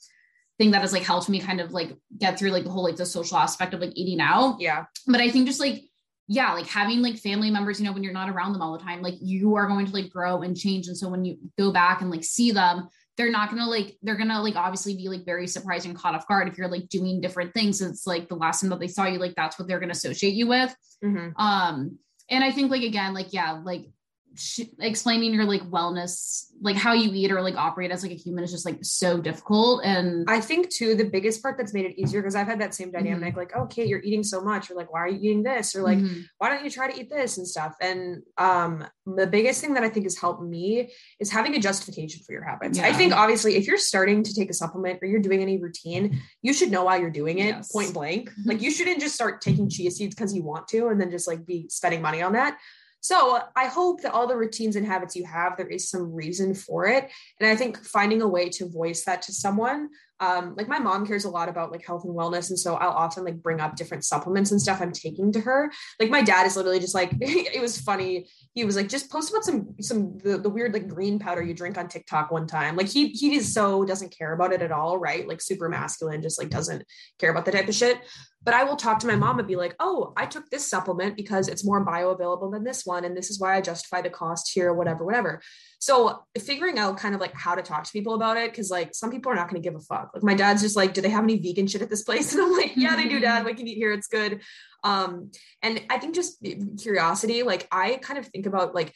thing that has like helped me kind of like get through like the whole like the social aspect of like eating out Yeah. but I think just like yeah, like having like family members, you know, when you're not around them all the time, like you are going to like grow and change. And so when you go back and like see them, they're not gonna like they're gonna like obviously be like very surprised and caught off guard if you're like doing different things. It's like the last time that they saw you, like that's what they're gonna associate you with. Mhm. Um, and I think like again, like yeah, like sh- explaining your like wellness, like how you eat or like operate as like a human is just like so difficult. And I think too the biggest part that's made it easier because I've had that same dynamic like oh Kate you're eating so much or like why are you eating this? or like Mhm. why don't you try to eat this and stuff? And um the biggest thing that I think has helped me is having a justification for your habits. I think obviously if you're starting to take a supplement or you're doing any routine you should know why you're doing it Yes. point blank. Like you shouldn't just start taking chia seeds because you want to and then just like be spending money on that so I hope that all the routines and habits you have, there is some reason for it. And I think finding a way to voice that to someone, um, like my mom cares a lot about like health and wellness. And so I'll often like bring up different supplements and stuff I'm taking to her. Like my dad is literally just like, it was funny. He was like, just post about some, some, the, the weird like green powder you drink on TikTok one time. Like he, he is so doesn't care about it at all. Right. Like super masculine, just like doesn't care about the type of shit. But I will talk to my mom and be like, oh, I took this supplement because it's more bioavailable than this one. And this is why I justify the cost here, whatever, whatever. So figuring out kind of like how to talk to people about it, because like some people are not going to give a fuck. Like my dad's just like, do they have any vegan shit at this place? And I'm like, yeah, they do, dad. We can eat here. It's good. Um, and I think just curiosity, like I kind of think about like,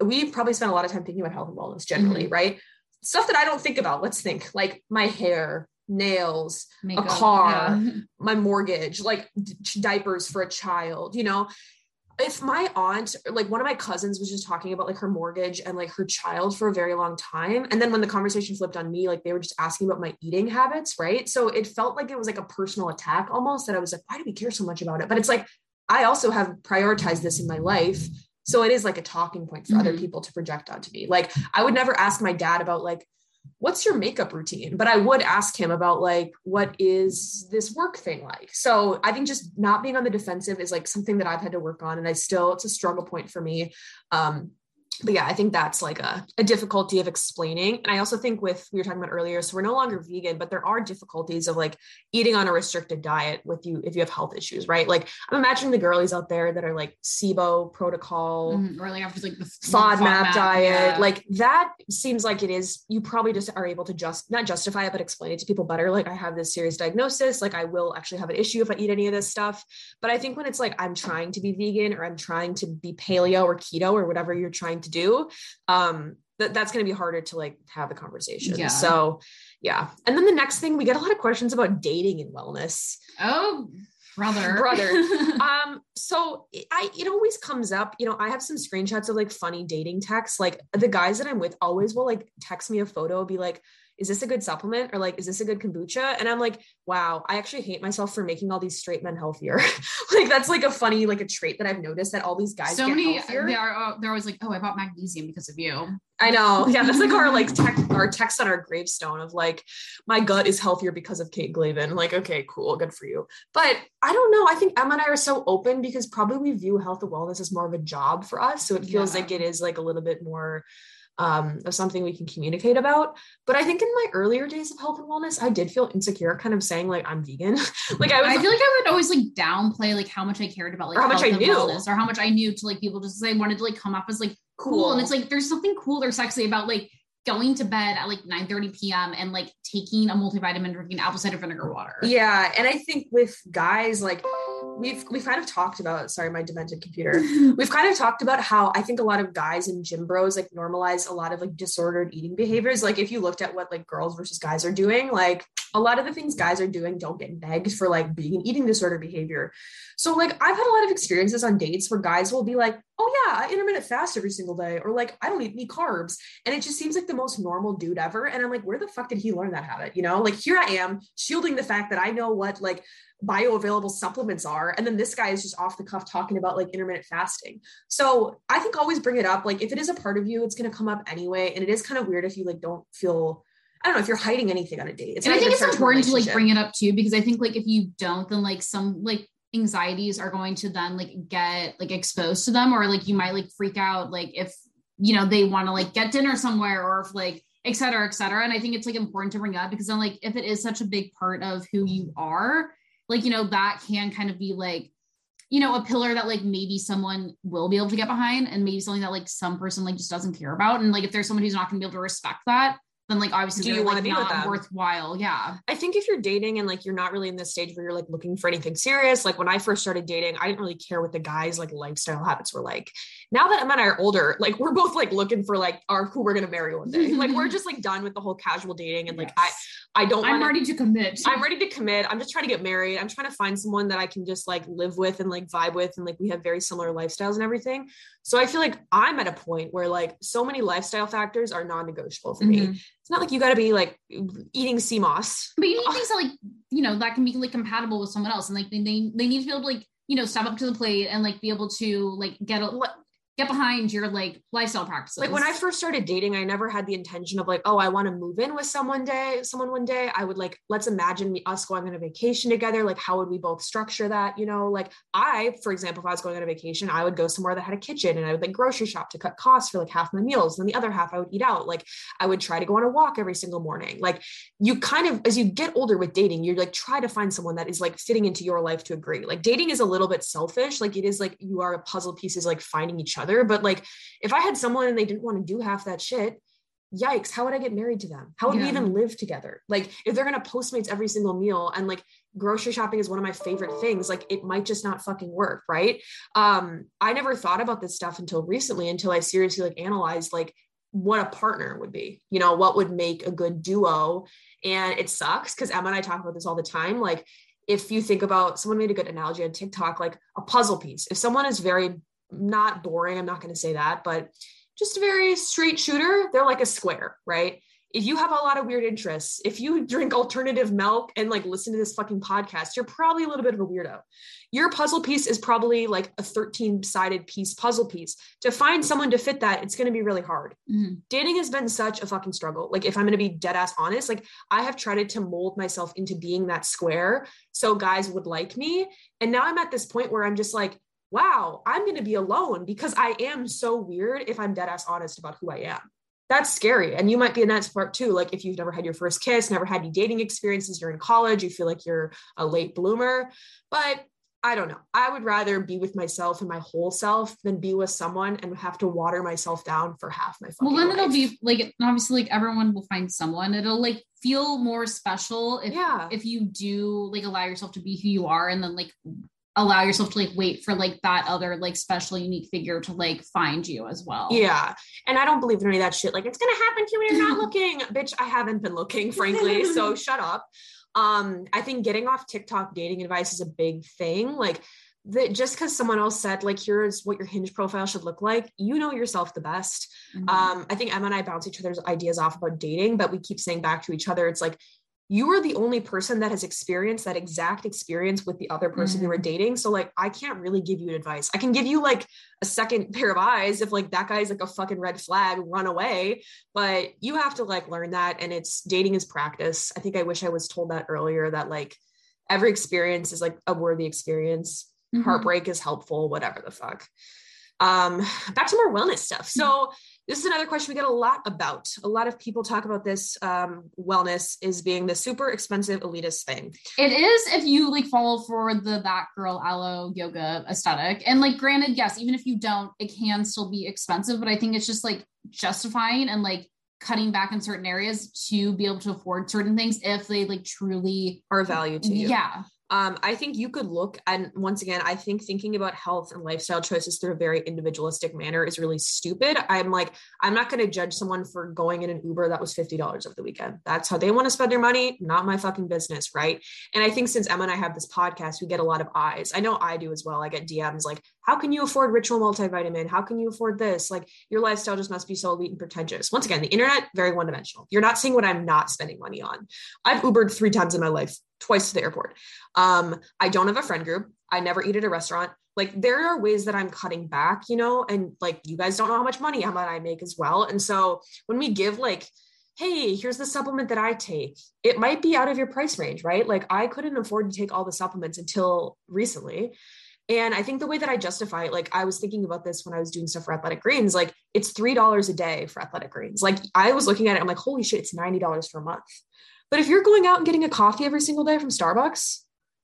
we probably spend a lot of time thinking about health and wellness generally, right? Stuff that I don't think about. Let's think like my hair, nails, Makeup, car. yeah. my mortgage, like d- diapers for a child, you know. If my aunt, like one of my cousins was just talking about like her mortgage and like her child for a very long time. And then when the conversation flipped on me, like they were just asking about my eating habits, right? So it felt like it was like a personal attack almost that I was like, why do we care so much about it? But it's like, I also have prioritized this in my life. So it is like a talking point for other Mhm. people to project onto me. Like I would never ask my dad about like, what's your makeup routine? But i would ask him about like what is this work thing like? So i think just not being on the defensive is like something that i've had to work on and i still it's a struggle point for me. Um but yeah, I think that's like a, a difficulty of explaining. And I also think with we were talking about earlier, so we're no longer vegan, but there are difficulties of like eating on a restricted diet with you if you have health issues, right? Like I'm imagining the girlies out there that are like SIBO protocol, Mhm. Or like after like the FODMAP diet, yeah. like that seems like it is. You probably just are able to just not justify it, but explain it to people better. Like I have this serious diagnosis, like I will actually have an issue if I eat any of this stuff. But I think when it's like I'm trying to be vegan or I'm trying to be paleo or keto or whatever you're trying to do, um, that that's going to be harder to like have the conversation. Yeah. So yeah. And then the next thing, we get a lot of questions about dating and wellness. oh brother Brother. um so i it always comes up you know i have some screenshots of like funny dating texts like the guys that i'm with always will like text me a photo be like is this a good supplement or like is this a good kombucha and i'm like wow i actually hate myself for making all these straight men healthier like that's like a funny like a trait that i've noticed that all these guys so get many healthier. they are uh, they're always like oh i bought magnesium because of you I know. Yeah, that's like our like tech, our text on our gravestone of like, my gut is healthier because of Kate Glavan. Like, okay, cool, good for you. But I don't know. I think Emma and I are so open because probably we view health and wellness as more of a job for us. So it feels Yeah. like it is like a little bit more um of something we can communicate about. But I think in my earlier days of health and wellness, I did feel insecure, kind of saying like I'm vegan. like I was I feel like I would always like downplay like how much I cared about like how much I knew. wellness, or how much I knew to like people just say wanted to like come off as like cool. And it's like there's something cool or sexy about like going to bed at like 9 30 p.m. and like taking a multivitamin, drinking apple cider vinegar water. Yeah. And I think with guys, like we've we've kind of talked about sorry my demented computer. We've kind of talked about how i think a lot of guys and gym bros like normalize a lot of like disordered eating behaviors. Like if you looked at what like girls versus guys are doing like a lot of the things guys are doing don't get begged for like being an eating disorder behavior. So like i've had a lot of experiences on dates where guys will be like oh yeah i intermittent fast every single day or like i don't eat any carbs. And it just seems like the most normal dude ever. And i'm like where the fuck did he learn that habit? You know like here i am shielding the fact that i know what like bioavailable supplements are. And then this guy is just off the cuff talking about like intermittent fasting. So i think always bring it up. Like if it is a part of you it's going to come up anyway. And it is kind of weird if you like don't feel I don't know if you're hiding anything on a date. It's and I think it's important to like bring it up too, because I think like if you don't, then like some like anxieties are going to then like get like exposed to them, or like you might like freak out like if you know they want to like get dinner somewhere or if like et cetera, et cetera. And I think it's like important to bring up because then like if it is such a big part of who you are, like you know that can kind of be like you know a pillar that like maybe someone will be able to get behind and maybe something that like some person like just doesn't care about and like if there's someone who's not going to be able to respect that then like obviously do you want to like, be not with them? worthwhile yeah i think if you're dating and like you're not really in this stage where you're like looking for anything serious like when i first started dating i didn't really care what the guys like lifestyle habits were like now that emma and i are older like we're both like looking for like our who we're gonna marry one day like we're just like done with the whole casual dating and like yes. i i don't i'm ready to commit i'm ready to commit i'm just trying to get married i'm trying to find someone that i can just like live with and like vibe with and like we have very similar lifestyles and everything so I feel like I'm at a point where like so many lifestyle factors are non-negotiable for mm-hmm. me. It's not like you got to be like eating sea moss. But you need things that like, you know, that can be like compatible with someone else. And like they, they, they need to be able to like, you know, step up to the plate and like be able to like get a, get behind your like lifestyle practices. Like when I first started dating, I never had the intention of like, oh, I want to move in with someone day, someone one day. I would like, let's imagine me, us going on a vacation together. Like, how would we both structure that? You know, like I, for example, if I was going on a vacation, I would go somewhere that had a kitchen and I would like grocery shop to cut costs for like half my meals. And the other half I would eat out. Like I would try to go on a walk every single morning. Like you kind of, as you get older with dating, you're like, try to find someone that is like fitting into your life to agree. Like dating is a little bit selfish. Like it is like you are a puzzle pieces, like finding each other. But like if I had someone and they didn't want to do half that shit, yikes, how would I get married to them? How would yeah. we even live together? Like if they're gonna postmates every single meal and like grocery shopping is one of my favorite things, like it might just not fucking work, right? Um, I never thought about this stuff until recently, until I seriously like analyzed like what a partner would be, you know, what would make a good duo. And it sucks because Emma and I talk about this all the time. Like if you think about someone made a good analogy on TikTok, like a puzzle piece. If someone is very not boring, I'm not going to say that, but just a very straight shooter, they're like a square, right? If you have a lot of weird interests, if you drink alternative milk and like listen to this fucking podcast, you're probably a little bit of a weirdo. Your puzzle piece is probably like a 13 sided piece puzzle piece. To find someone to fit that, it's going to be really hard. Mm-hmm. Dating has been such a fucking struggle. Like, if I'm going to be dead ass honest, like, I have tried to mold myself into being that square so guys would like me. And now I'm at this point where I'm just like, wow, I'm going to be alone because I am so weird if I'm dead ass honest about who I am. That's scary. And you might be in that part too. Like if you've never had your first kiss, never had any dating experiences, you're in college, you feel like you're a late bloomer. But I don't know. I would rather be with myself and my whole self than be with someone and have to water myself down for half my fucking Well, then life. it'll be like obviously like everyone will find someone. It'll like feel more special if yeah. if you do like allow yourself to be who you are and then like allow yourself to like wait for like that other like special unique figure to like find you as well. Yeah. And I don't believe in any of that shit. Like it's gonna happen to you when you're not looking. Bitch, I haven't been looking, frankly. so shut up. Um, I think getting off TikTok dating advice is a big thing. Like that just because someone else said like here's what your hinge profile should look like you know yourself the best mm-hmm. um i think emma and i bounce each other's ideas off about dating but we keep saying back to each other it's like you are the only person that has experienced that exact experience with the other person mm-hmm. you were dating. So like I can't really give you advice. I can give you like a second pair of eyes if like that guy's like a fucking red flag, run away. But you have to like learn that and it's dating is practice. I think I wish I was told that earlier that like every experience is like a worthy experience. Mm-hmm. Heartbreak is helpful, whatever the fuck. Um back to more wellness stuff. So mm-hmm this is another question we get a lot about. A lot of people talk about this um, wellness is being the super expensive elitist thing. It is if you like fall for the that girl Alo Yoga aesthetic. And like granted, yes, even if you don't, it can still be expensive, but I think it's just like justifying and like cutting back in certain areas to be able to afford certain things if they like truly are value to you. Yeah. Um, I think you could look and once again, I think thinking about health and lifestyle choices through a very individualistic manner is really stupid. I'm like, I'm not going to judge someone for going in an Uber that was $50 over the weekend. That's how they want to spend their money, not my fucking business. Right. And I think since Emma and I have this podcast, we get a lot of eyes. I know I do as well. I get DMs like, how can you afford ritual multivitamin? How can you afford this? Like your lifestyle just must be so elite and pretentious. Once again, the internet, very one dimensional. You're not seeing what I'm not spending money on. I've Ubered three times in my life twice to the airport. Um, I don't have a friend group. I never eat at a restaurant. Like there are ways that I'm cutting back, you know, and like you guys don't know how much money how much I make as well. And so when we give like, hey, here's the supplement that I take, it might be out of your price range, right? Like I couldn't afford to take all the supplements until recently. And I think the way that I justify it, like I was thinking about this when I was doing stuff for Athletic Greens, like it's $3 a day for Athletic Greens. Like I was looking at it, I'm like, holy shit, it's $90 for a month. But if you're going out and getting a coffee every single day from Starbucks,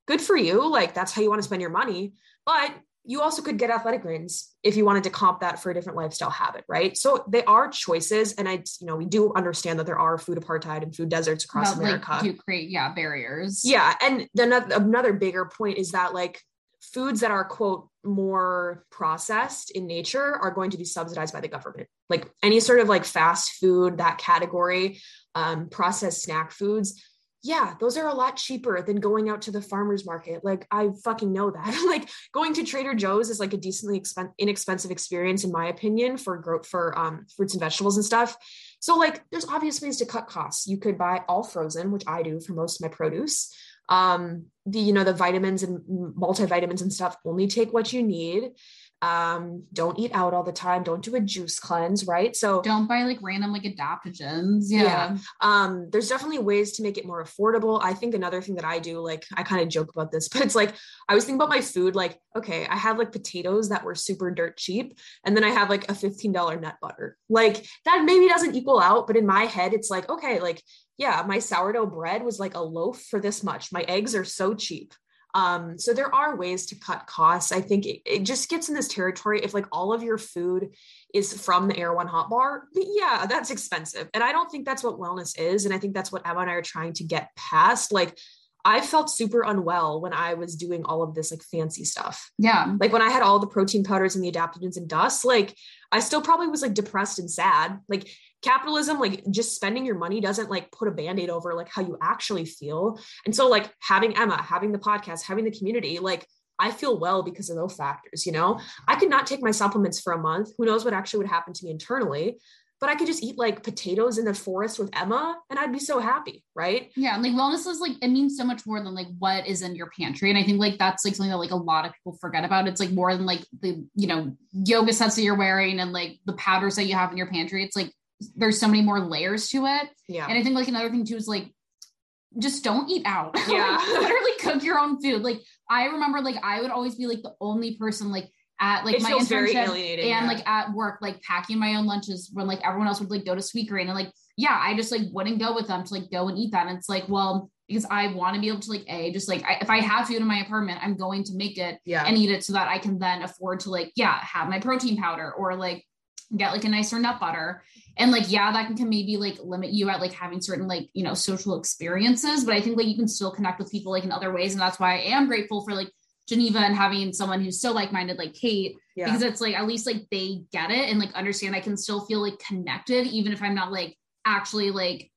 good for you. Like that's how you want to spend your money. But you also could get athletic greens if you wanted to comp that for a different lifestyle habit, right? So they are choices. And I, you know, we do understand that there are food apartheid and food deserts across but, America. Like, you create, yeah, barriers. Yeah. And then another bigger point is that like foods that are quote more processed in nature are going to be subsidized by the government. Like any sort of like fast food that category um, processed snack foods yeah those are a lot cheaper than going out to the farmers market. Like i fucking know that. Like going to trader joe's is like a decently expen- inexpensive experience in my opinion for growth for um, fruits and vegetables and stuff. So like there's obvious ways to cut costs. You could buy all frozen which i do for most of my produce um, the you know the vitamins and multivitamins and stuff only take what you need. Um don't eat out all the time. Don't do a juice cleanse right? So don't buy like random like adaptogens. Yeah. yeah. um there's definitely ways to make it more affordable. I think another thing that i do like i kind of joke about this but it's like i was thinking about my food like okay i have like potatoes that were super dirt cheap and then i have like a $15 nut butter. Like that maybe doesn't equal out but in my head it's like okay like yeah my sourdough bread was like a loaf for this much my eggs are so cheap um, so there are ways to cut costs. I think it, it, just gets in this territory if like all of your food is from the Erewhon Hot Bar, yeah, that's expensive. And I don't think that's what wellness is. And I think that's what Emma and I are trying to get past. Like I felt super unwell when I was doing all of this like fancy stuff. Yeah. Like when I had all the protein powders and the adaptogens and dust, like I still probably was like depressed and sad. Like capitalism like just spending your money doesn't like put a band-aid over like how you actually feel and so like having emma having the podcast having the community like i feel well because of those factors you know i could not take my supplements for a month who knows what actually would happen to me internally but I could just eat like potatoes in the forest with Emma and I'd be so happy, right? Yeah, and like wellness is like it means so much more than like what is in your pantry. And I think like that's like something that like a lot of people forget about. It's like more than like the, you know, yoga sets that you're wearing and like the powders that you have in your pantry. It's like there's so many more layers to it. Yeah. And I think like another thing too is like just don't eat out. Yeah. like, literally cook your own food. Like I remember like I would always be like the only person like at like it my internship and yeah. like at work, like packing my own lunches when like everyone else would like go to Sweetgreen and like, yeah, I just like wouldn't go with them to like go and eat that. And it's like, well, because I want to be able to like a just like I, if I have food in my apartment, I'm going to make it yeah. and eat it so that I can then afford to like yeah have my protein powder or like get like a nicer nut butter and like yeah that can, maybe like limit you at like having certain like you know social experiences but i think like you can still connect with people like in other ways and that's why i am grateful for like geneva and having someone who's so like-minded like kate yeah. because it's like at least like they get it and like understand i can still feel like connected even if i'm not like actually like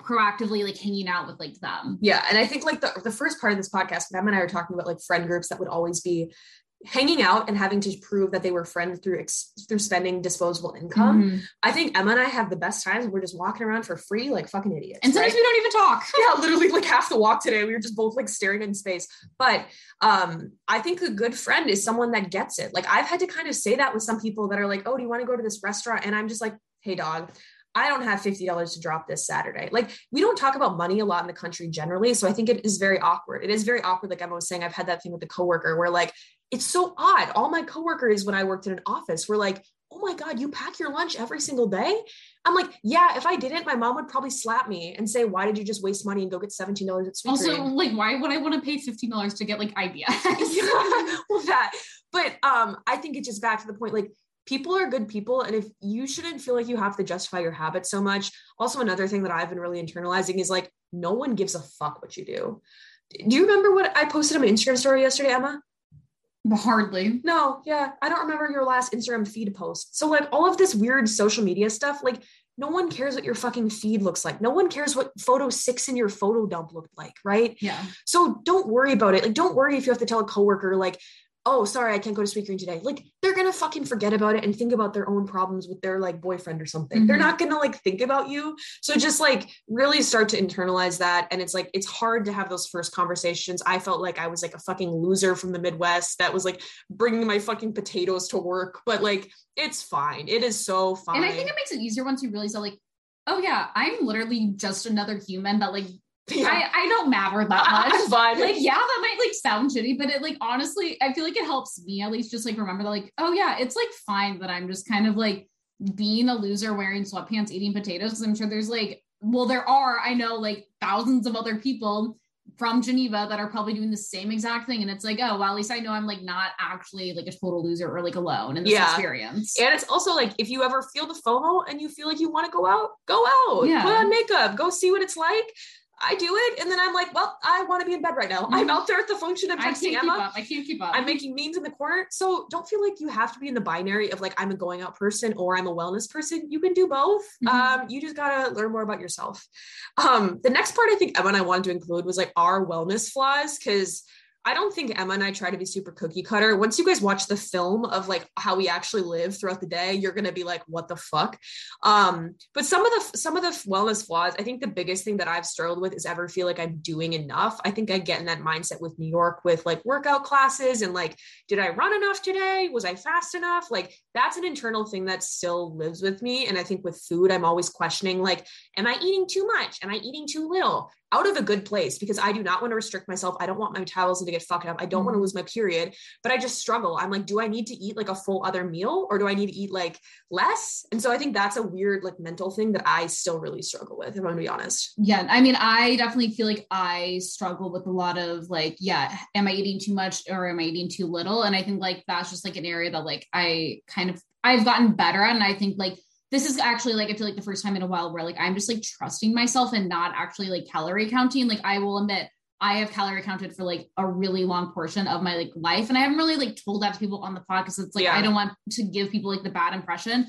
proactively like hanging out with like them. Yeah. And I think like the, the first part of this podcast, Em and I are talking about like friend groups that would always be hanging out and having to prove that they were friends through ex- through spending disposable income. Mm-hmm. I think Emma and I have the best times. We're just walking around for free like fucking idiots. And sometimes right? we don't even talk. yeah, literally like half the walk today we were just both like staring in space. But um I think a good friend is someone that gets it. Like I've had to kind of say that with some people that are like, "Oh, do you want to go to this restaurant?" and I'm just like, "Hey dog, I don't have $50 to drop this Saturday. Like we don't talk about money a lot in the country generally. So I think it is very awkward. It is very awkward. Like Emma was saying, I've had that thing with the coworker where like, it's so odd. All my coworkers, when I worked in an office, were like, oh my God, you pack your lunch every single day? I'm like, yeah, if I didn't, my mom would probably slap me and say, why did you just waste money and go get $17 at Sweet Also, like, why would I want to pay $15 to get like IBS? yeah, well, that. But um, I think it's just back to the point, like, people are good people and if you shouldn't feel like you have to justify your habits so much also another thing that i've been really internalizing is like no one gives a fuck what you do Do you remember what I posted on my Instagram story yesterday, Emma? Hardly. No, yeah, I don't remember your last Instagram feed post. So like all of this weird social media stuff, like no one cares what your fucking feed looks like. No one cares what photo six in your photo dump looked like, right? Yeah. So don't worry about it. Like, don't worry if you have to tell a coworker, like, oh, sorry, I can't go to Sweetgreen today. Like, they're gonna fucking forget about it and think about their own problems with their like boyfriend or something. They're Mhm. not gonna like think about you. So just like really start to internalize that. And it's like it's hard to have those first conversations. I felt like I was like a fucking loser from the Midwest that was like bringing my fucking potatoes to work, but like it's fine. It is so fine. And I think it makes it easier once you realize that, like, oh yeah, I'm literally just another human that like Yeah. I, I don't matter that much. Like yeah that might like sound shitty but it like honestly i feel like it helps me at least just like remember that like oh yeah it's like fine that i'm just kind of like being a loser wearing sweatpants eating potatoes because i'm sure there's like well there are i know like thousands of other people from geneva that are probably doing the same exact thing and it's like oh well at least i know i'm like not actually like a total loser or like alone in this Yeah. experience And it's also like if you ever feel the FOMO and you feel like you want to go out, go out. Yeah. Put on makeup, go see what it's like. I do it, and then I'm like, well, I want to be in bed right now. I'm out there at the function. I'm i can't texting keep Emma. up i can't keep up I'm making memes in the corner. So don't feel like you have to be in the binary of like I'm a going out person or I'm a wellness person. You can do both. Mhm. Um, you just gotta learn more about yourself. Um, the next part I think Emma and I wanted to include was like our wellness flaws because I don't think Emma and I try to be super cookie cutter. Once you guys watch the film of like how we actually live throughout the day, you're gonna be like, what the fuck? Um, but some of the some of the wellness flaws, I think the biggest thing that I've struggled with is ever feel like I'm doing enough. I think I get in that mindset with New York with like workout classes and like, did I run enough today? Was I fast enough? Like that's an internal thing that still lives with me. And I think with food, I'm always questioning like, am I eating too much? Am I eating too little? Out of a good place because I do not want to restrict myself. I don't want my metabolism to get fucked up. I don't want to Mhm. lose my period, but I just struggle. I'm like, do I need to eat like a full other meal or do I need to eat like less? And so I think that's a weird like mental thing that I still really struggle with, if I'm gonna be honest. yeah i mean i definitely feel like i struggle with a lot of like yeah am i eating too much or am i eating too little and i think like that's just like an area that like i kind of i've gotten better at and i think like this is actually like i feel like the first time in a while where like i'm just like trusting myself and not actually like calorie counting like i will admit I have calorie counted for like a really long portion of my like life. And I haven't really like told that to people on the podcast. It's like Yeah. I don't want to give people like the bad impression.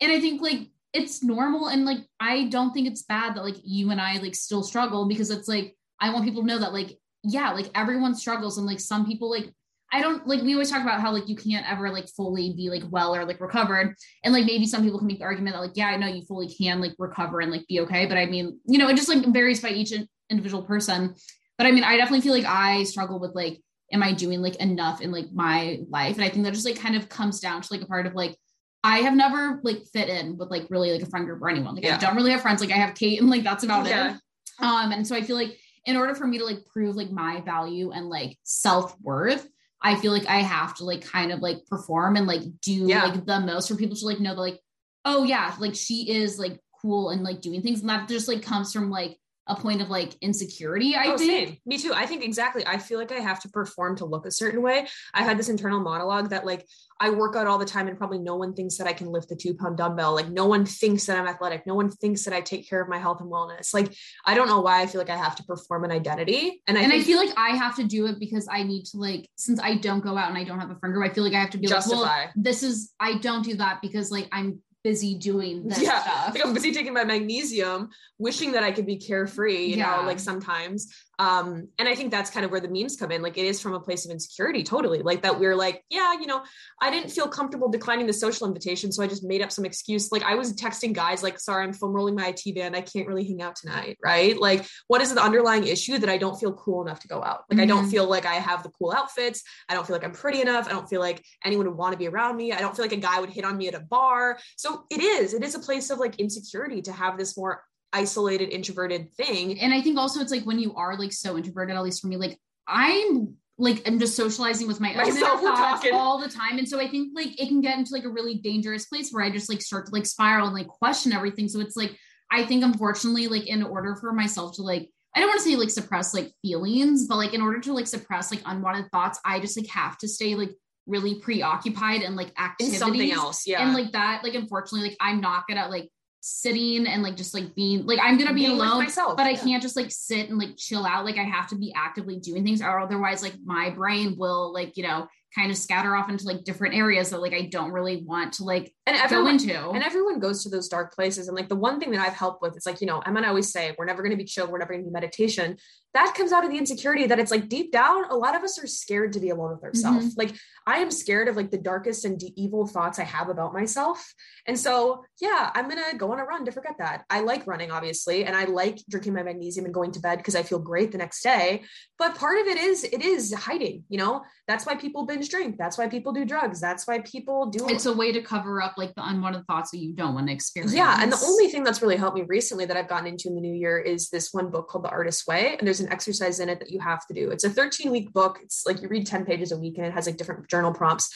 And I think like it's normal and like I don't think it's bad that like you and I like still struggle because it's like I want people to know that like yeah, like everyone struggles and like some people like I don't like we always talk about how like you can't ever like fully be like well or like recovered. And like maybe some people can make the argument that like yeah I know you fully can like recover and like be okay. But I mean you know it just like varies by each individual person. But I mean I definitely feel like I struggle with like am I doing like enough in like my life? And I think that just like kind of comes down to like a part of like I have never like fit in with like really like a friend group or anyone. Like I don't really have friends. Like I have Kate and like that's about Yeah. it. Um and so I feel like in order for me to like prove like my value and like self-worth i feel like i have to like kind of like perform and like do Yeah. like the most for people to like know that like oh yeah like she is like cool and like doing things and that just like comes from like a point of like insecurity i oh, think same. Me too. I think exactly. I feel like I have to perform to look a certain way. I've had this internal monologue that like I work out all the time and probably no one thinks that I can lift a two pound dumbbell. Like no one thinks that I'm athletic. No one thinks that I take care of my health and wellness. Like I don't know why I feel like I have to perform an identity. And I and think I feel like I have to do it because I need to like since I don't go out and I don't have a friend group, I feel like I have to be like, justify. well, this is I don't do that because like I'm busy doing this yeah, stuff. like I'm busy taking my magnesium, wishing that I could be carefree, you Yeah. know, like sometimes. Um, and I think that's kind of where the memes come in. Like it is from a place of insecurity, totally. Like that we're like, yeah, you know, I didn't feel comfortable declining the social invitation, so I just made up some excuse. Like I was texting guys, like, sorry, I'm foam rolling my IT band, I can't really hang out tonight, right? Like, what is the underlying issue that I don't feel cool enough to go out? Like I don't Mhm. feel like I have the cool outfits. I don't feel like I'm pretty enough. I don't feel like anyone would want to be around me. I don't feel like a guy would hit on me at a bar. So it is, it is a place of like insecurity to have this more isolated, introverted thing. and I think also it's like when you are like so introverted, at least for me, like I'm like I'm just socializing with my Myself, we're thoughts talking. all the time. And so I think like it can get into like a really dangerous place where I just like start to like spiral and like question everything. So it's like I think unfortunately, like in order for myself to like I don't want to say like suppress like feelings, but like in order to like suppress like unwanted thoughts, I just like have to stay like really preoccupied and like activities something else. Yeah. and like that like unfortunately like i'm not good at like sitting and like just like being like I'm gonna be Being alone, myself, but I can't just like sit and like chill out. Like I have to be actively doing things, or otherwise, like my brain will like you know kind of scatter off into like different areas that like I don't really want to like And go everyone, into. and everyone goes to those dark places. And like the one thing that I've helped with, it's like, you know, Emma and I always say, we're never going to be chill. We're never going to be meditation. That comes out of the insecurity that it's like deep down, a lot of us are scared to be alone with ourselves. Mm-hmm. Like I am scared of like the darkest and de- evil thoughts I have about myself. And so, yeah, I'm going to go on a run to forget that. I like running, obviously. And I like drinking my magnesium and going to bed because I feel great the next day. But part of it is, it is hiding, you know, that's why people binge drink. That's why people do drugs. That's why people do it's a way to cover up like the unwanted thoughts that you don't want to experience. yeah, and the only thing that's really helped me recently that I've gotten into in the new year is this one book called The Artist's Way, and there's an exercise in it that you have to do. It's a 13 week book. It's like you read 10 pages a week, and it has like different journal prompts.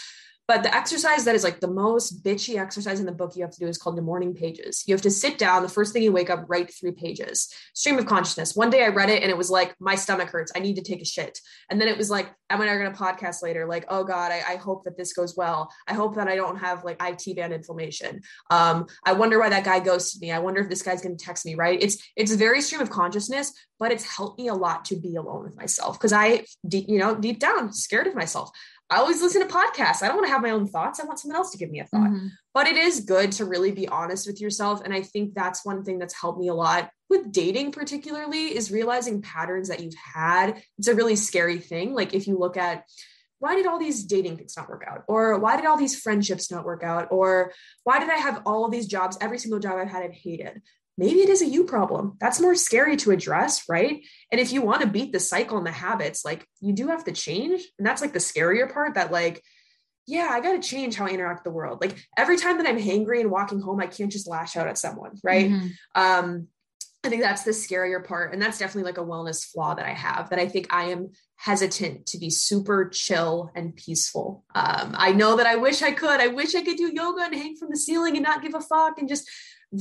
But the exercise that is like the most bitchy exercise in the book you have to do is called the morning pages. You have to sit down the first thing you wake up, write three pages. Stream of consciousness. One day I read it and it was like, my stomach hurts. I need to take a shit. And then it was like, Emma and I are going to podcast later. Like, oh God, I, I hope that this goes well. I hope that I don't have like IT band inflammation. Um, I wonder why that guy ghosted me. I wonder if this guy's going to text me, right? It's, it's very stream of consciousness, but it's helped me a lot to be alone with myself because I, you know, deep down scared of myself. I always listen to podcasts. I don't want to have my own thoughts. I want someone else to give me a thought. Mhm. But it is good to really be honest with yourself. And I think that's one thing that's helped me a lot with dating, particularly, is realizing patterns that you've had. It's a really scary thing. Like if you look at, why did all these dating things not work out? Or why did all these friendships not work out? Or why did I have all of these jobs? Every single job I've had, I've hated. Maybe it is a you problem. That's more scary to address, right? And if you want to beat the cycle and the habits, like you do have to change. And that's like the scarier part that, like, yeah, I got to change how I interact with the world. Like every time that I'm hangry and walking home, I can't just lash out at someone, right? Mhm. um i think that's the scarier part and that's definitely like a wellness flaw that i have that i think i am hesitant to be super chill and peaceful um i know that i wish i could i wish i could do yoga and hang from the ceiling and not give a fuck and just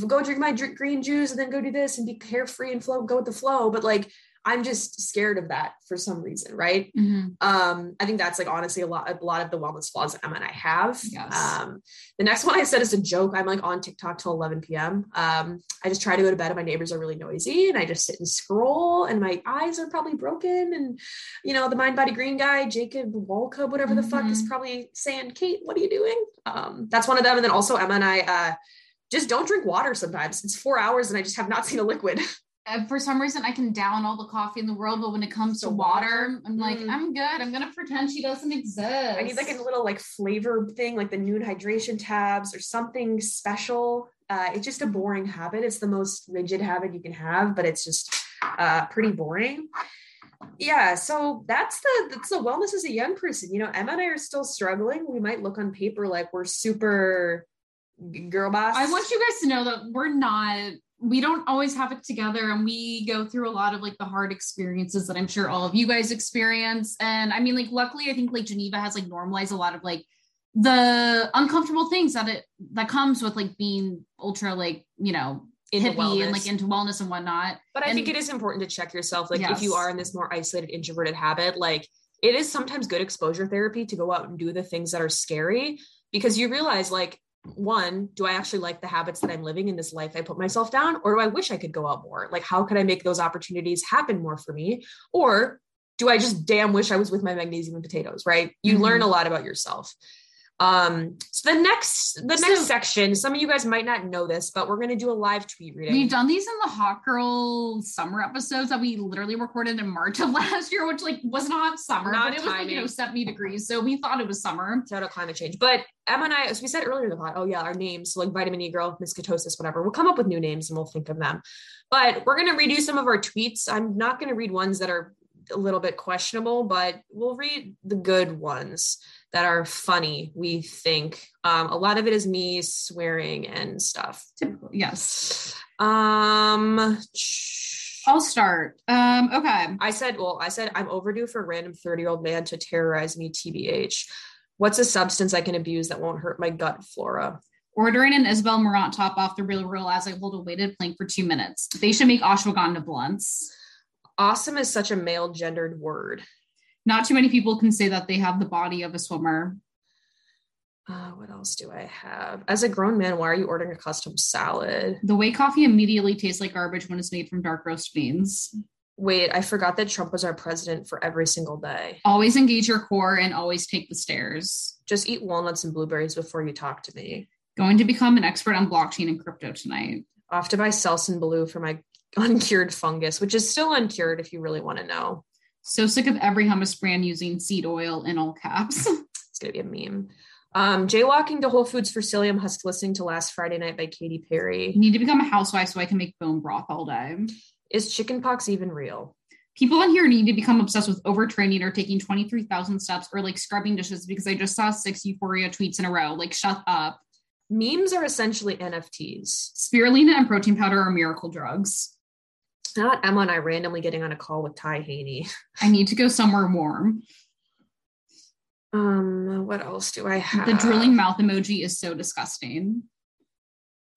go drink my drink green juice and then go do this and be carefree and flow go with the flow. But like i'm just scared of that for some reason right? Mhm. um i think that's like honestly a lot a lot of the wellness flaws that emma and i have. Yes. um the next one i said is a joke. I'm like on tiktok till 11 p.m um i just try to go to bed and my neighbors are really noisy and i just sit and scroll and my eyes are probably broken and you know the mind body green guy jacob walcub whatever the fuck is Mhm. probably saying kate what are you doing? Um that's one of them. And then also emma and i uh just don't drink water sometimes it's four hours and i just have not seen a liquid Uh, for some reason, I can down all the coffee in the world, but when it comes to water, water? I'm like, Mm. I'm good. I'm gonna pretend she doesn't exist. I need like a little like flavor thing, like the noon hydration tabs or something special. Uh, it's just a boring habit. It's the most rigid habit you can have, but it's just uh, pretty boring. Yeah, so that's the that's the wellness as a young person. You know, Emma and I are still struggling. We might look on paper like we're super girl boss. I want you guys to know that we're not. We don't always have it together, and we go through a lot of like the hard experiences that I'm sure all of you guys experience. And I mean, like, luckily, I think like Geneva has like normalized a lot of like the uncomfortable things that it that comes with like being ultra like you know Into hippie and like into wellness and whatnot. But I And- think it is important to check yourself. Like if you are in this more isolated, introverted habit, like it is sometimes good exposure therapy to go out and do the things that are scary because you realize like one, do I actually like the habits that I'm living in this life I put myself down? Or do I wish I could go out more? Like how could I make those opportunities happen more for me? Or do I just damn wish I was with my magnesium and potatoes, right? You Mhm. learn a lot about yourself. Um, so the next the next So- section, some of you guys might not know this, but we're gonna do a live tweet reading. We've done these in the Hot Girl summer episodes that we literally recorded in March of last year, which like was not summer, Not but it was like, you know, 70 degrees. So we thought it was summer. shout out climate change. But Emma and I, as we said earlier in the pod, oh yeah, our names, so like vitamin E girl, Miss Ketosis, whatever. We'll come up with new names and we'll think of them. But we're gonna redo some of our tweets. I'm not gonna read ones that are a little bit questionable, but we'll read the good ones that are funny, we think. Um, a lot of it is me swearing and stuff. Typical. Yes. Um I'll start. Um, okay. I said, well, I said I'm overdue for a random 30 year old man to terrorize me, TBH. What's a substance I can abuse that won't hurt my gut flora? Ordering an Isabel Marant top off the real real as I hold a weighted plank for two minutes. They should make ashwagandha blunts. Awesome is such a male gendered word. Not too many people can say that they have the body of a swimmer. Uh, what else do I have? As a grown man, why are you ordering a custom salad? The way coffee immediately tastes like garbage when it's made from dark roast beans. Wait, I forgot that Trump was our president for every single day. Always engage your core and always take the stairs. Just eat walnuts and blueberries before you talk to me. Going to become an expert on blockchain and crypto tonight. Off to buy Selsun Blue for my uncured fungus, which is still uncured if you really want to know. So sick of every hummus brand using seed oil in all caps. It's going to be a meme. Um, jaywalking to Whole Foods for Psyllium Husk listening to Last Friday Night by Katy Perry. Need to become a housewife so I can make bone broth all day. Is chickenpox even real? People on here need to become obsessed with overtraining or taking 23,000 steps or like scrubbing dishes because I just saw six euphoria tweets in a row. Like, shut up. Memes are essentially NFTs. Spirulina and protein powder are miracle drugs. Not Emma and I randomly getting on a call with Ty Haney. I need to go somewhere warm. Um, what else do I have? The drilling mouth emoji is so disgusting.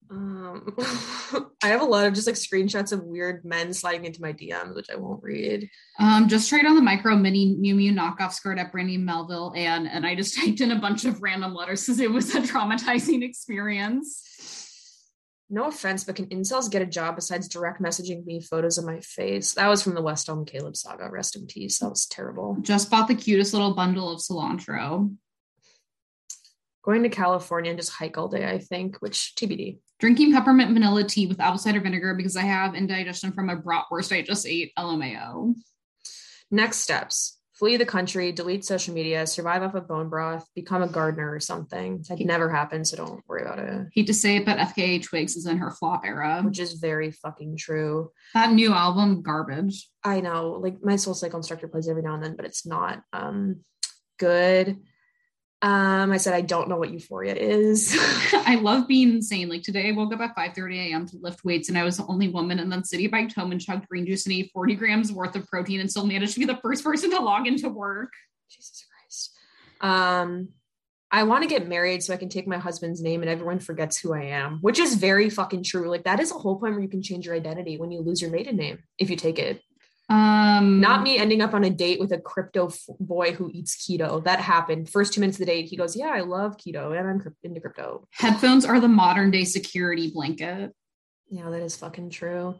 Um, I have a lot of just like screenshots of weird men sliding into my DMs, which I won't read. Um, just tried on the micro mini Miu Miu knockoff skirt at Brandy Melville, and and I just typed in a bunch of random letters because it was a traumatizing experience. No offense, but can incels get a job besides direct messaging me photos of my face? That was from the West Elm Caleb saga. Rest in peace. That was terrible. Just bought the cutest little bundle of cilantro. Going to California and just hike all day, I think, which TBD. Drinking peppermint vanilla tea with apple cider vinegar because I have indigestion from a bratwurst I just ate. LMAO. Next steps flee the country, delete social media, survive off of bone broth, become a gardener or something. That never happened, so don't worry about it. Hate to say it, but FKA Twigs is in her flop era. Which is very fucking true. That new album, garbage. I know, like my soul cycle instructor plays every now and then, but it's not um good. Um, I said I don't know what euphoria is. I love being insane. Like today, I woke up at 5 30 a.m. to lift weights, and I was the only woman. And then city biked home and chugged green juice and ate 40 grams worth of protein, and still managed to be the first person to log into work. Jesus Christ. Um, I want to get married so I can take my husband's name and everyone forgets who I am, which is very fucking true. Like that is a whole point where you can change your identity when you lose your maiden name if you take it. Um, Not me ending up on a date with a crypto f- boy who eats keto. That happened. First two minutes of the date, he goes, "Yeah, I love keto and I'm into crypto." Headphones are the modern day security blanket. Yeah, that is fucking true.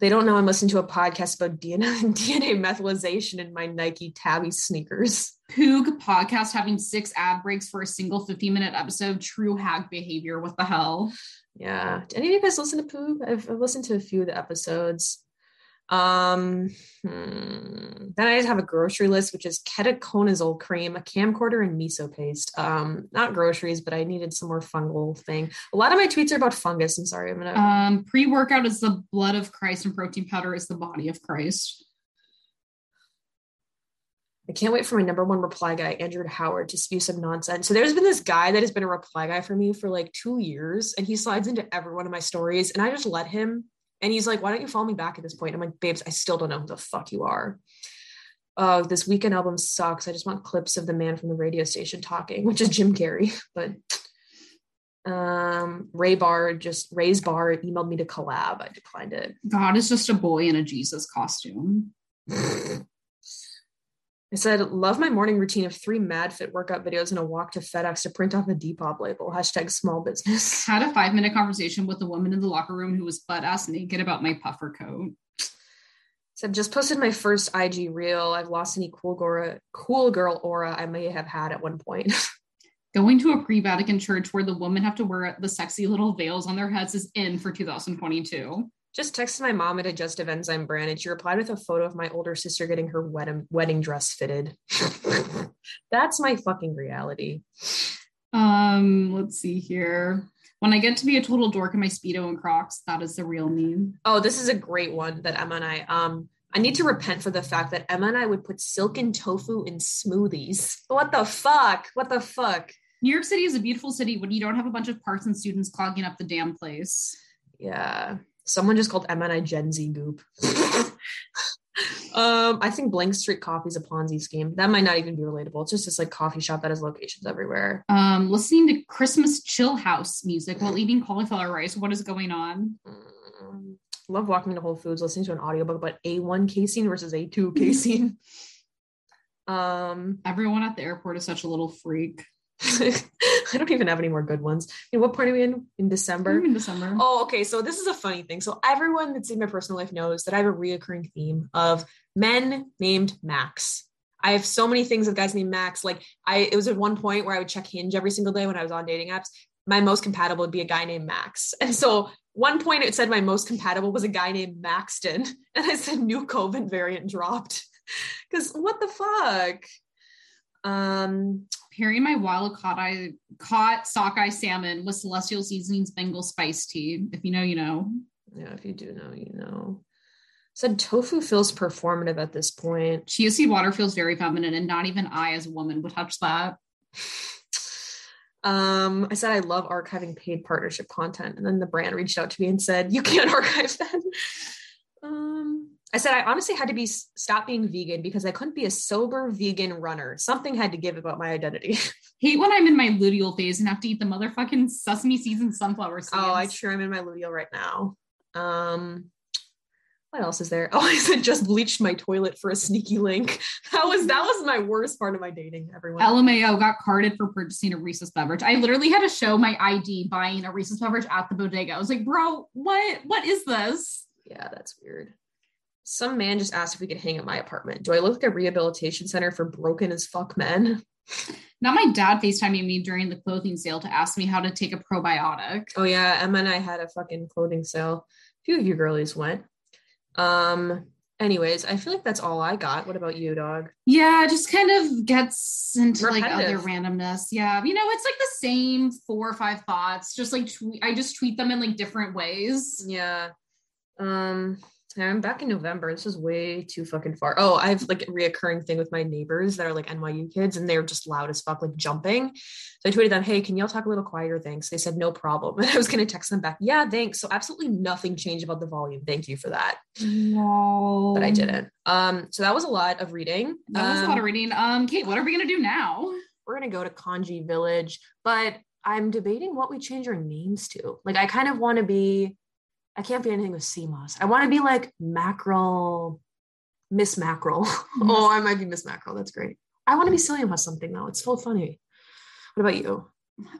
They don't know I'm listening to a podcast about DNA, and DNA methylation in my Nike Tabby sneakers. Poog podcast having six ad breaks for a single 15 minute episode. True hack behavior. What the hell? Yeah. Do any of you guys listen to Poog? I've, I've listened to a few of the episodes. Um, hmm. then I just have a grocery list, which is ketoconazole cream, a camcorder, and miso paste. Um, not groceries, but I needed some more fungal thing. A lot of my tweets are about fungus. I'm sorry, I'm gonna. Um, pre workout is the blood of Christ, and protein powder is the body of Christ. I can't wait for my number one reply guy, Andrew Howard, to spew some nonsense. So there's been this guy that has been a reply guy for me for like two years, and he slides into every one of my stories, and I just let him. And he's like, "Why don't you follow me back at this point?" I'm like, "Babes, I still don't know who the fuck you are." Oh, this Weeknd album sucks. I just want clips of the man from the radio station talking, which is Jim Carrey. But um, Ray Bar just Ray's Bar emailed me to collab. I declined it. God is just a boy in a Jesus costume. I said, love my morning routine of three MadFit workout videos and a walk to FedEx to print off a Depop label. Hashtag small business. Had a five minute conversation with a woman in the locker room who was butt ass naked about my puffer coat. Said just posted my first IG reel. I've lost any cool girl, cool girl aura I may have had at one point. Going to a pre Vatican church where the women have to wear the sexy little veils on their heads is in for 2022. Just texted my mom at a Digestive Enzyme brand and she replied with a photo of my older sister getting her wedding wedding dress fitted. That's my fucking reality. Um, let's see here. When I get to be a total dork in my Speedo and Crocs, that is the real me. Oh, this is a great one that Emma and I um I need to repent for the fact that Emma and I would put silken tofu in smoothies. What the fuck? What the fuck? New York City is a beautiful city when you don't have a bunch of parks and students clogging up the damn place. Yeah. Someone just called Emma and I Gen Z goop. um, I think Blank Street Coffee is a Ponzi scheme. That might not even be relatable. It's just this like coffee shop that has locations everywhere. Um, listening to Christmas chill house music while eating cauliflower rice. What is going on? Mm, love walking to Whole Foods, listening to an audiobook about A1 casein versus A2 casein. um, Everyone at the airport is such a little freak. I don't even have any more good ones. And what point are we in? In December? in December. Oh, okay. So this is a funny thing. So everyone that's in my personal life knows that I have a reoccurring theme of men named Max. I have so many things of guys named Max. Like I, it was at one point where I would check Hinge every single day when I was on dating apps. My most compatible would be a guy named Max. And so one point it said my most compatible was a guy named Maxton. And I said new COVID variant dropped. Cause what the fuck? Um, Pairing my wild caught I, caught sockeye salmon with celestial seasonings Bengal spice tea. If you know, you know. yeah, if you do know, you know. Said tofu feels performative at this point. Chia seed water feels very feminine, and not even I, as a woman, would touch that. Um, I said I love archiving paid partnership content, and then the brand reached out to me and said you can't archive that. Um, I said I honestly had to be stop being vegan because I couldn't be a sober vegan runner. Something had to give about my identity. Hate when I'm in my luteal phase and have to eat the motherfucking sesame seeds and sunflower seeds. oh, I sure I'm in my luteal right now. Um, what else is there? Oh, I said just bleached my toilet for a sneaky link. That was that was my worst part of my dating. Everyone. LMAO got carded for purchasing a Recess beverage. I literally had to show my ID buying a Recess beverage at the bodega. I was like, bro, what what is this? Yeah, that's weird. Some man just asked if we could hang at my apartment. Do I look like a rehabilitation center for broken as fuck men? Now my dad FaceTiming me during the clothing sale to ask me how to take a probiotic. Oh yeah, Emma and I had a fucking clothing sale. A few of you girlies went. Um, anyways, I feel like that's all I got. What about you, dog? Yeah, just kind of gets into like other randomness. Yeah, you know, it's like the same four or five thoughts. Just like tweet, I just tweet them in like different ways. Yeah. Um, I'm back in November. This is way too fucking far. Oh, I have like a reoccurring thing with my neighbors that are like NYU kids and they're just loud as fuck, like jumping. So I tweeted them, hey, can y'all talk a little quieter? Thanks. They said no problem. And I was gonna text them back, yeah, thanks. So absolutely nothing changed about the volume. Thank you for that. No, But I didn't. Um, so that was a lot of reading. That was a lot Um, of reading. Um, Kate, what are we gonna do now? we're gonna go to Kanji Village, but I'm debating what we change our names to. Like, I kind of want to be, I can't be anything with Sea Moss. I want to be like Mackerel, Miss Mackerel. oh, I might be Miss Mackerel. That's great. I want to be Cillian with something though. It's so funny. What about you?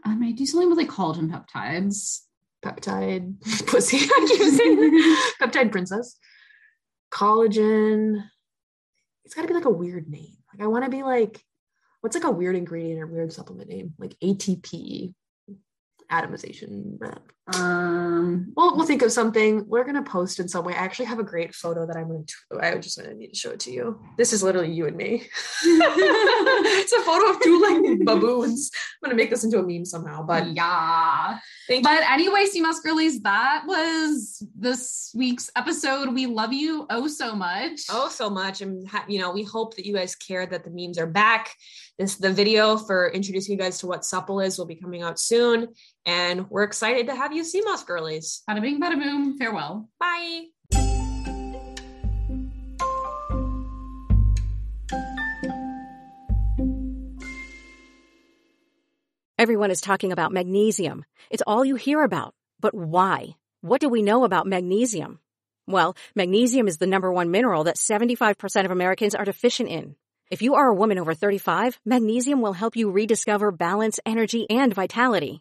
I might do something with like collagen peptides. Peptide pussy. I keep saying. Peptide princess. Collagen. It's got to be like a weird name. Like I want to be like, what's like a weird ingredient or weird supplement name? Like ATP, atomization. Blah. Um, Well, we'll think of something. We're gonna post in some way. I actually have a great photo that I'm gonna. i just gonna need to show it to you. This is literally you and me. it's a photo of two like baboons. I'm gonna make this into a meme somehow. But yeah. thank you. But anyway, Sea Moss girlies, that was this week's episode. We love you oh so much. oh so much and you know we hope that you guys care that the memes are back this the video for introducing you guys to what supple is will be coming out soon and we're excited to have you Sea Moss girlies Bada bing, bada boom. Farewell. bye Everyone is talking about magnesium. It's all you hear about. But why? What do we know about magnesium? Well, magnesium is the number one mineral that 75% of Americans are deficient in. If you are a woman over 35, magnesium will help you rediscover balance, energy, and vitality.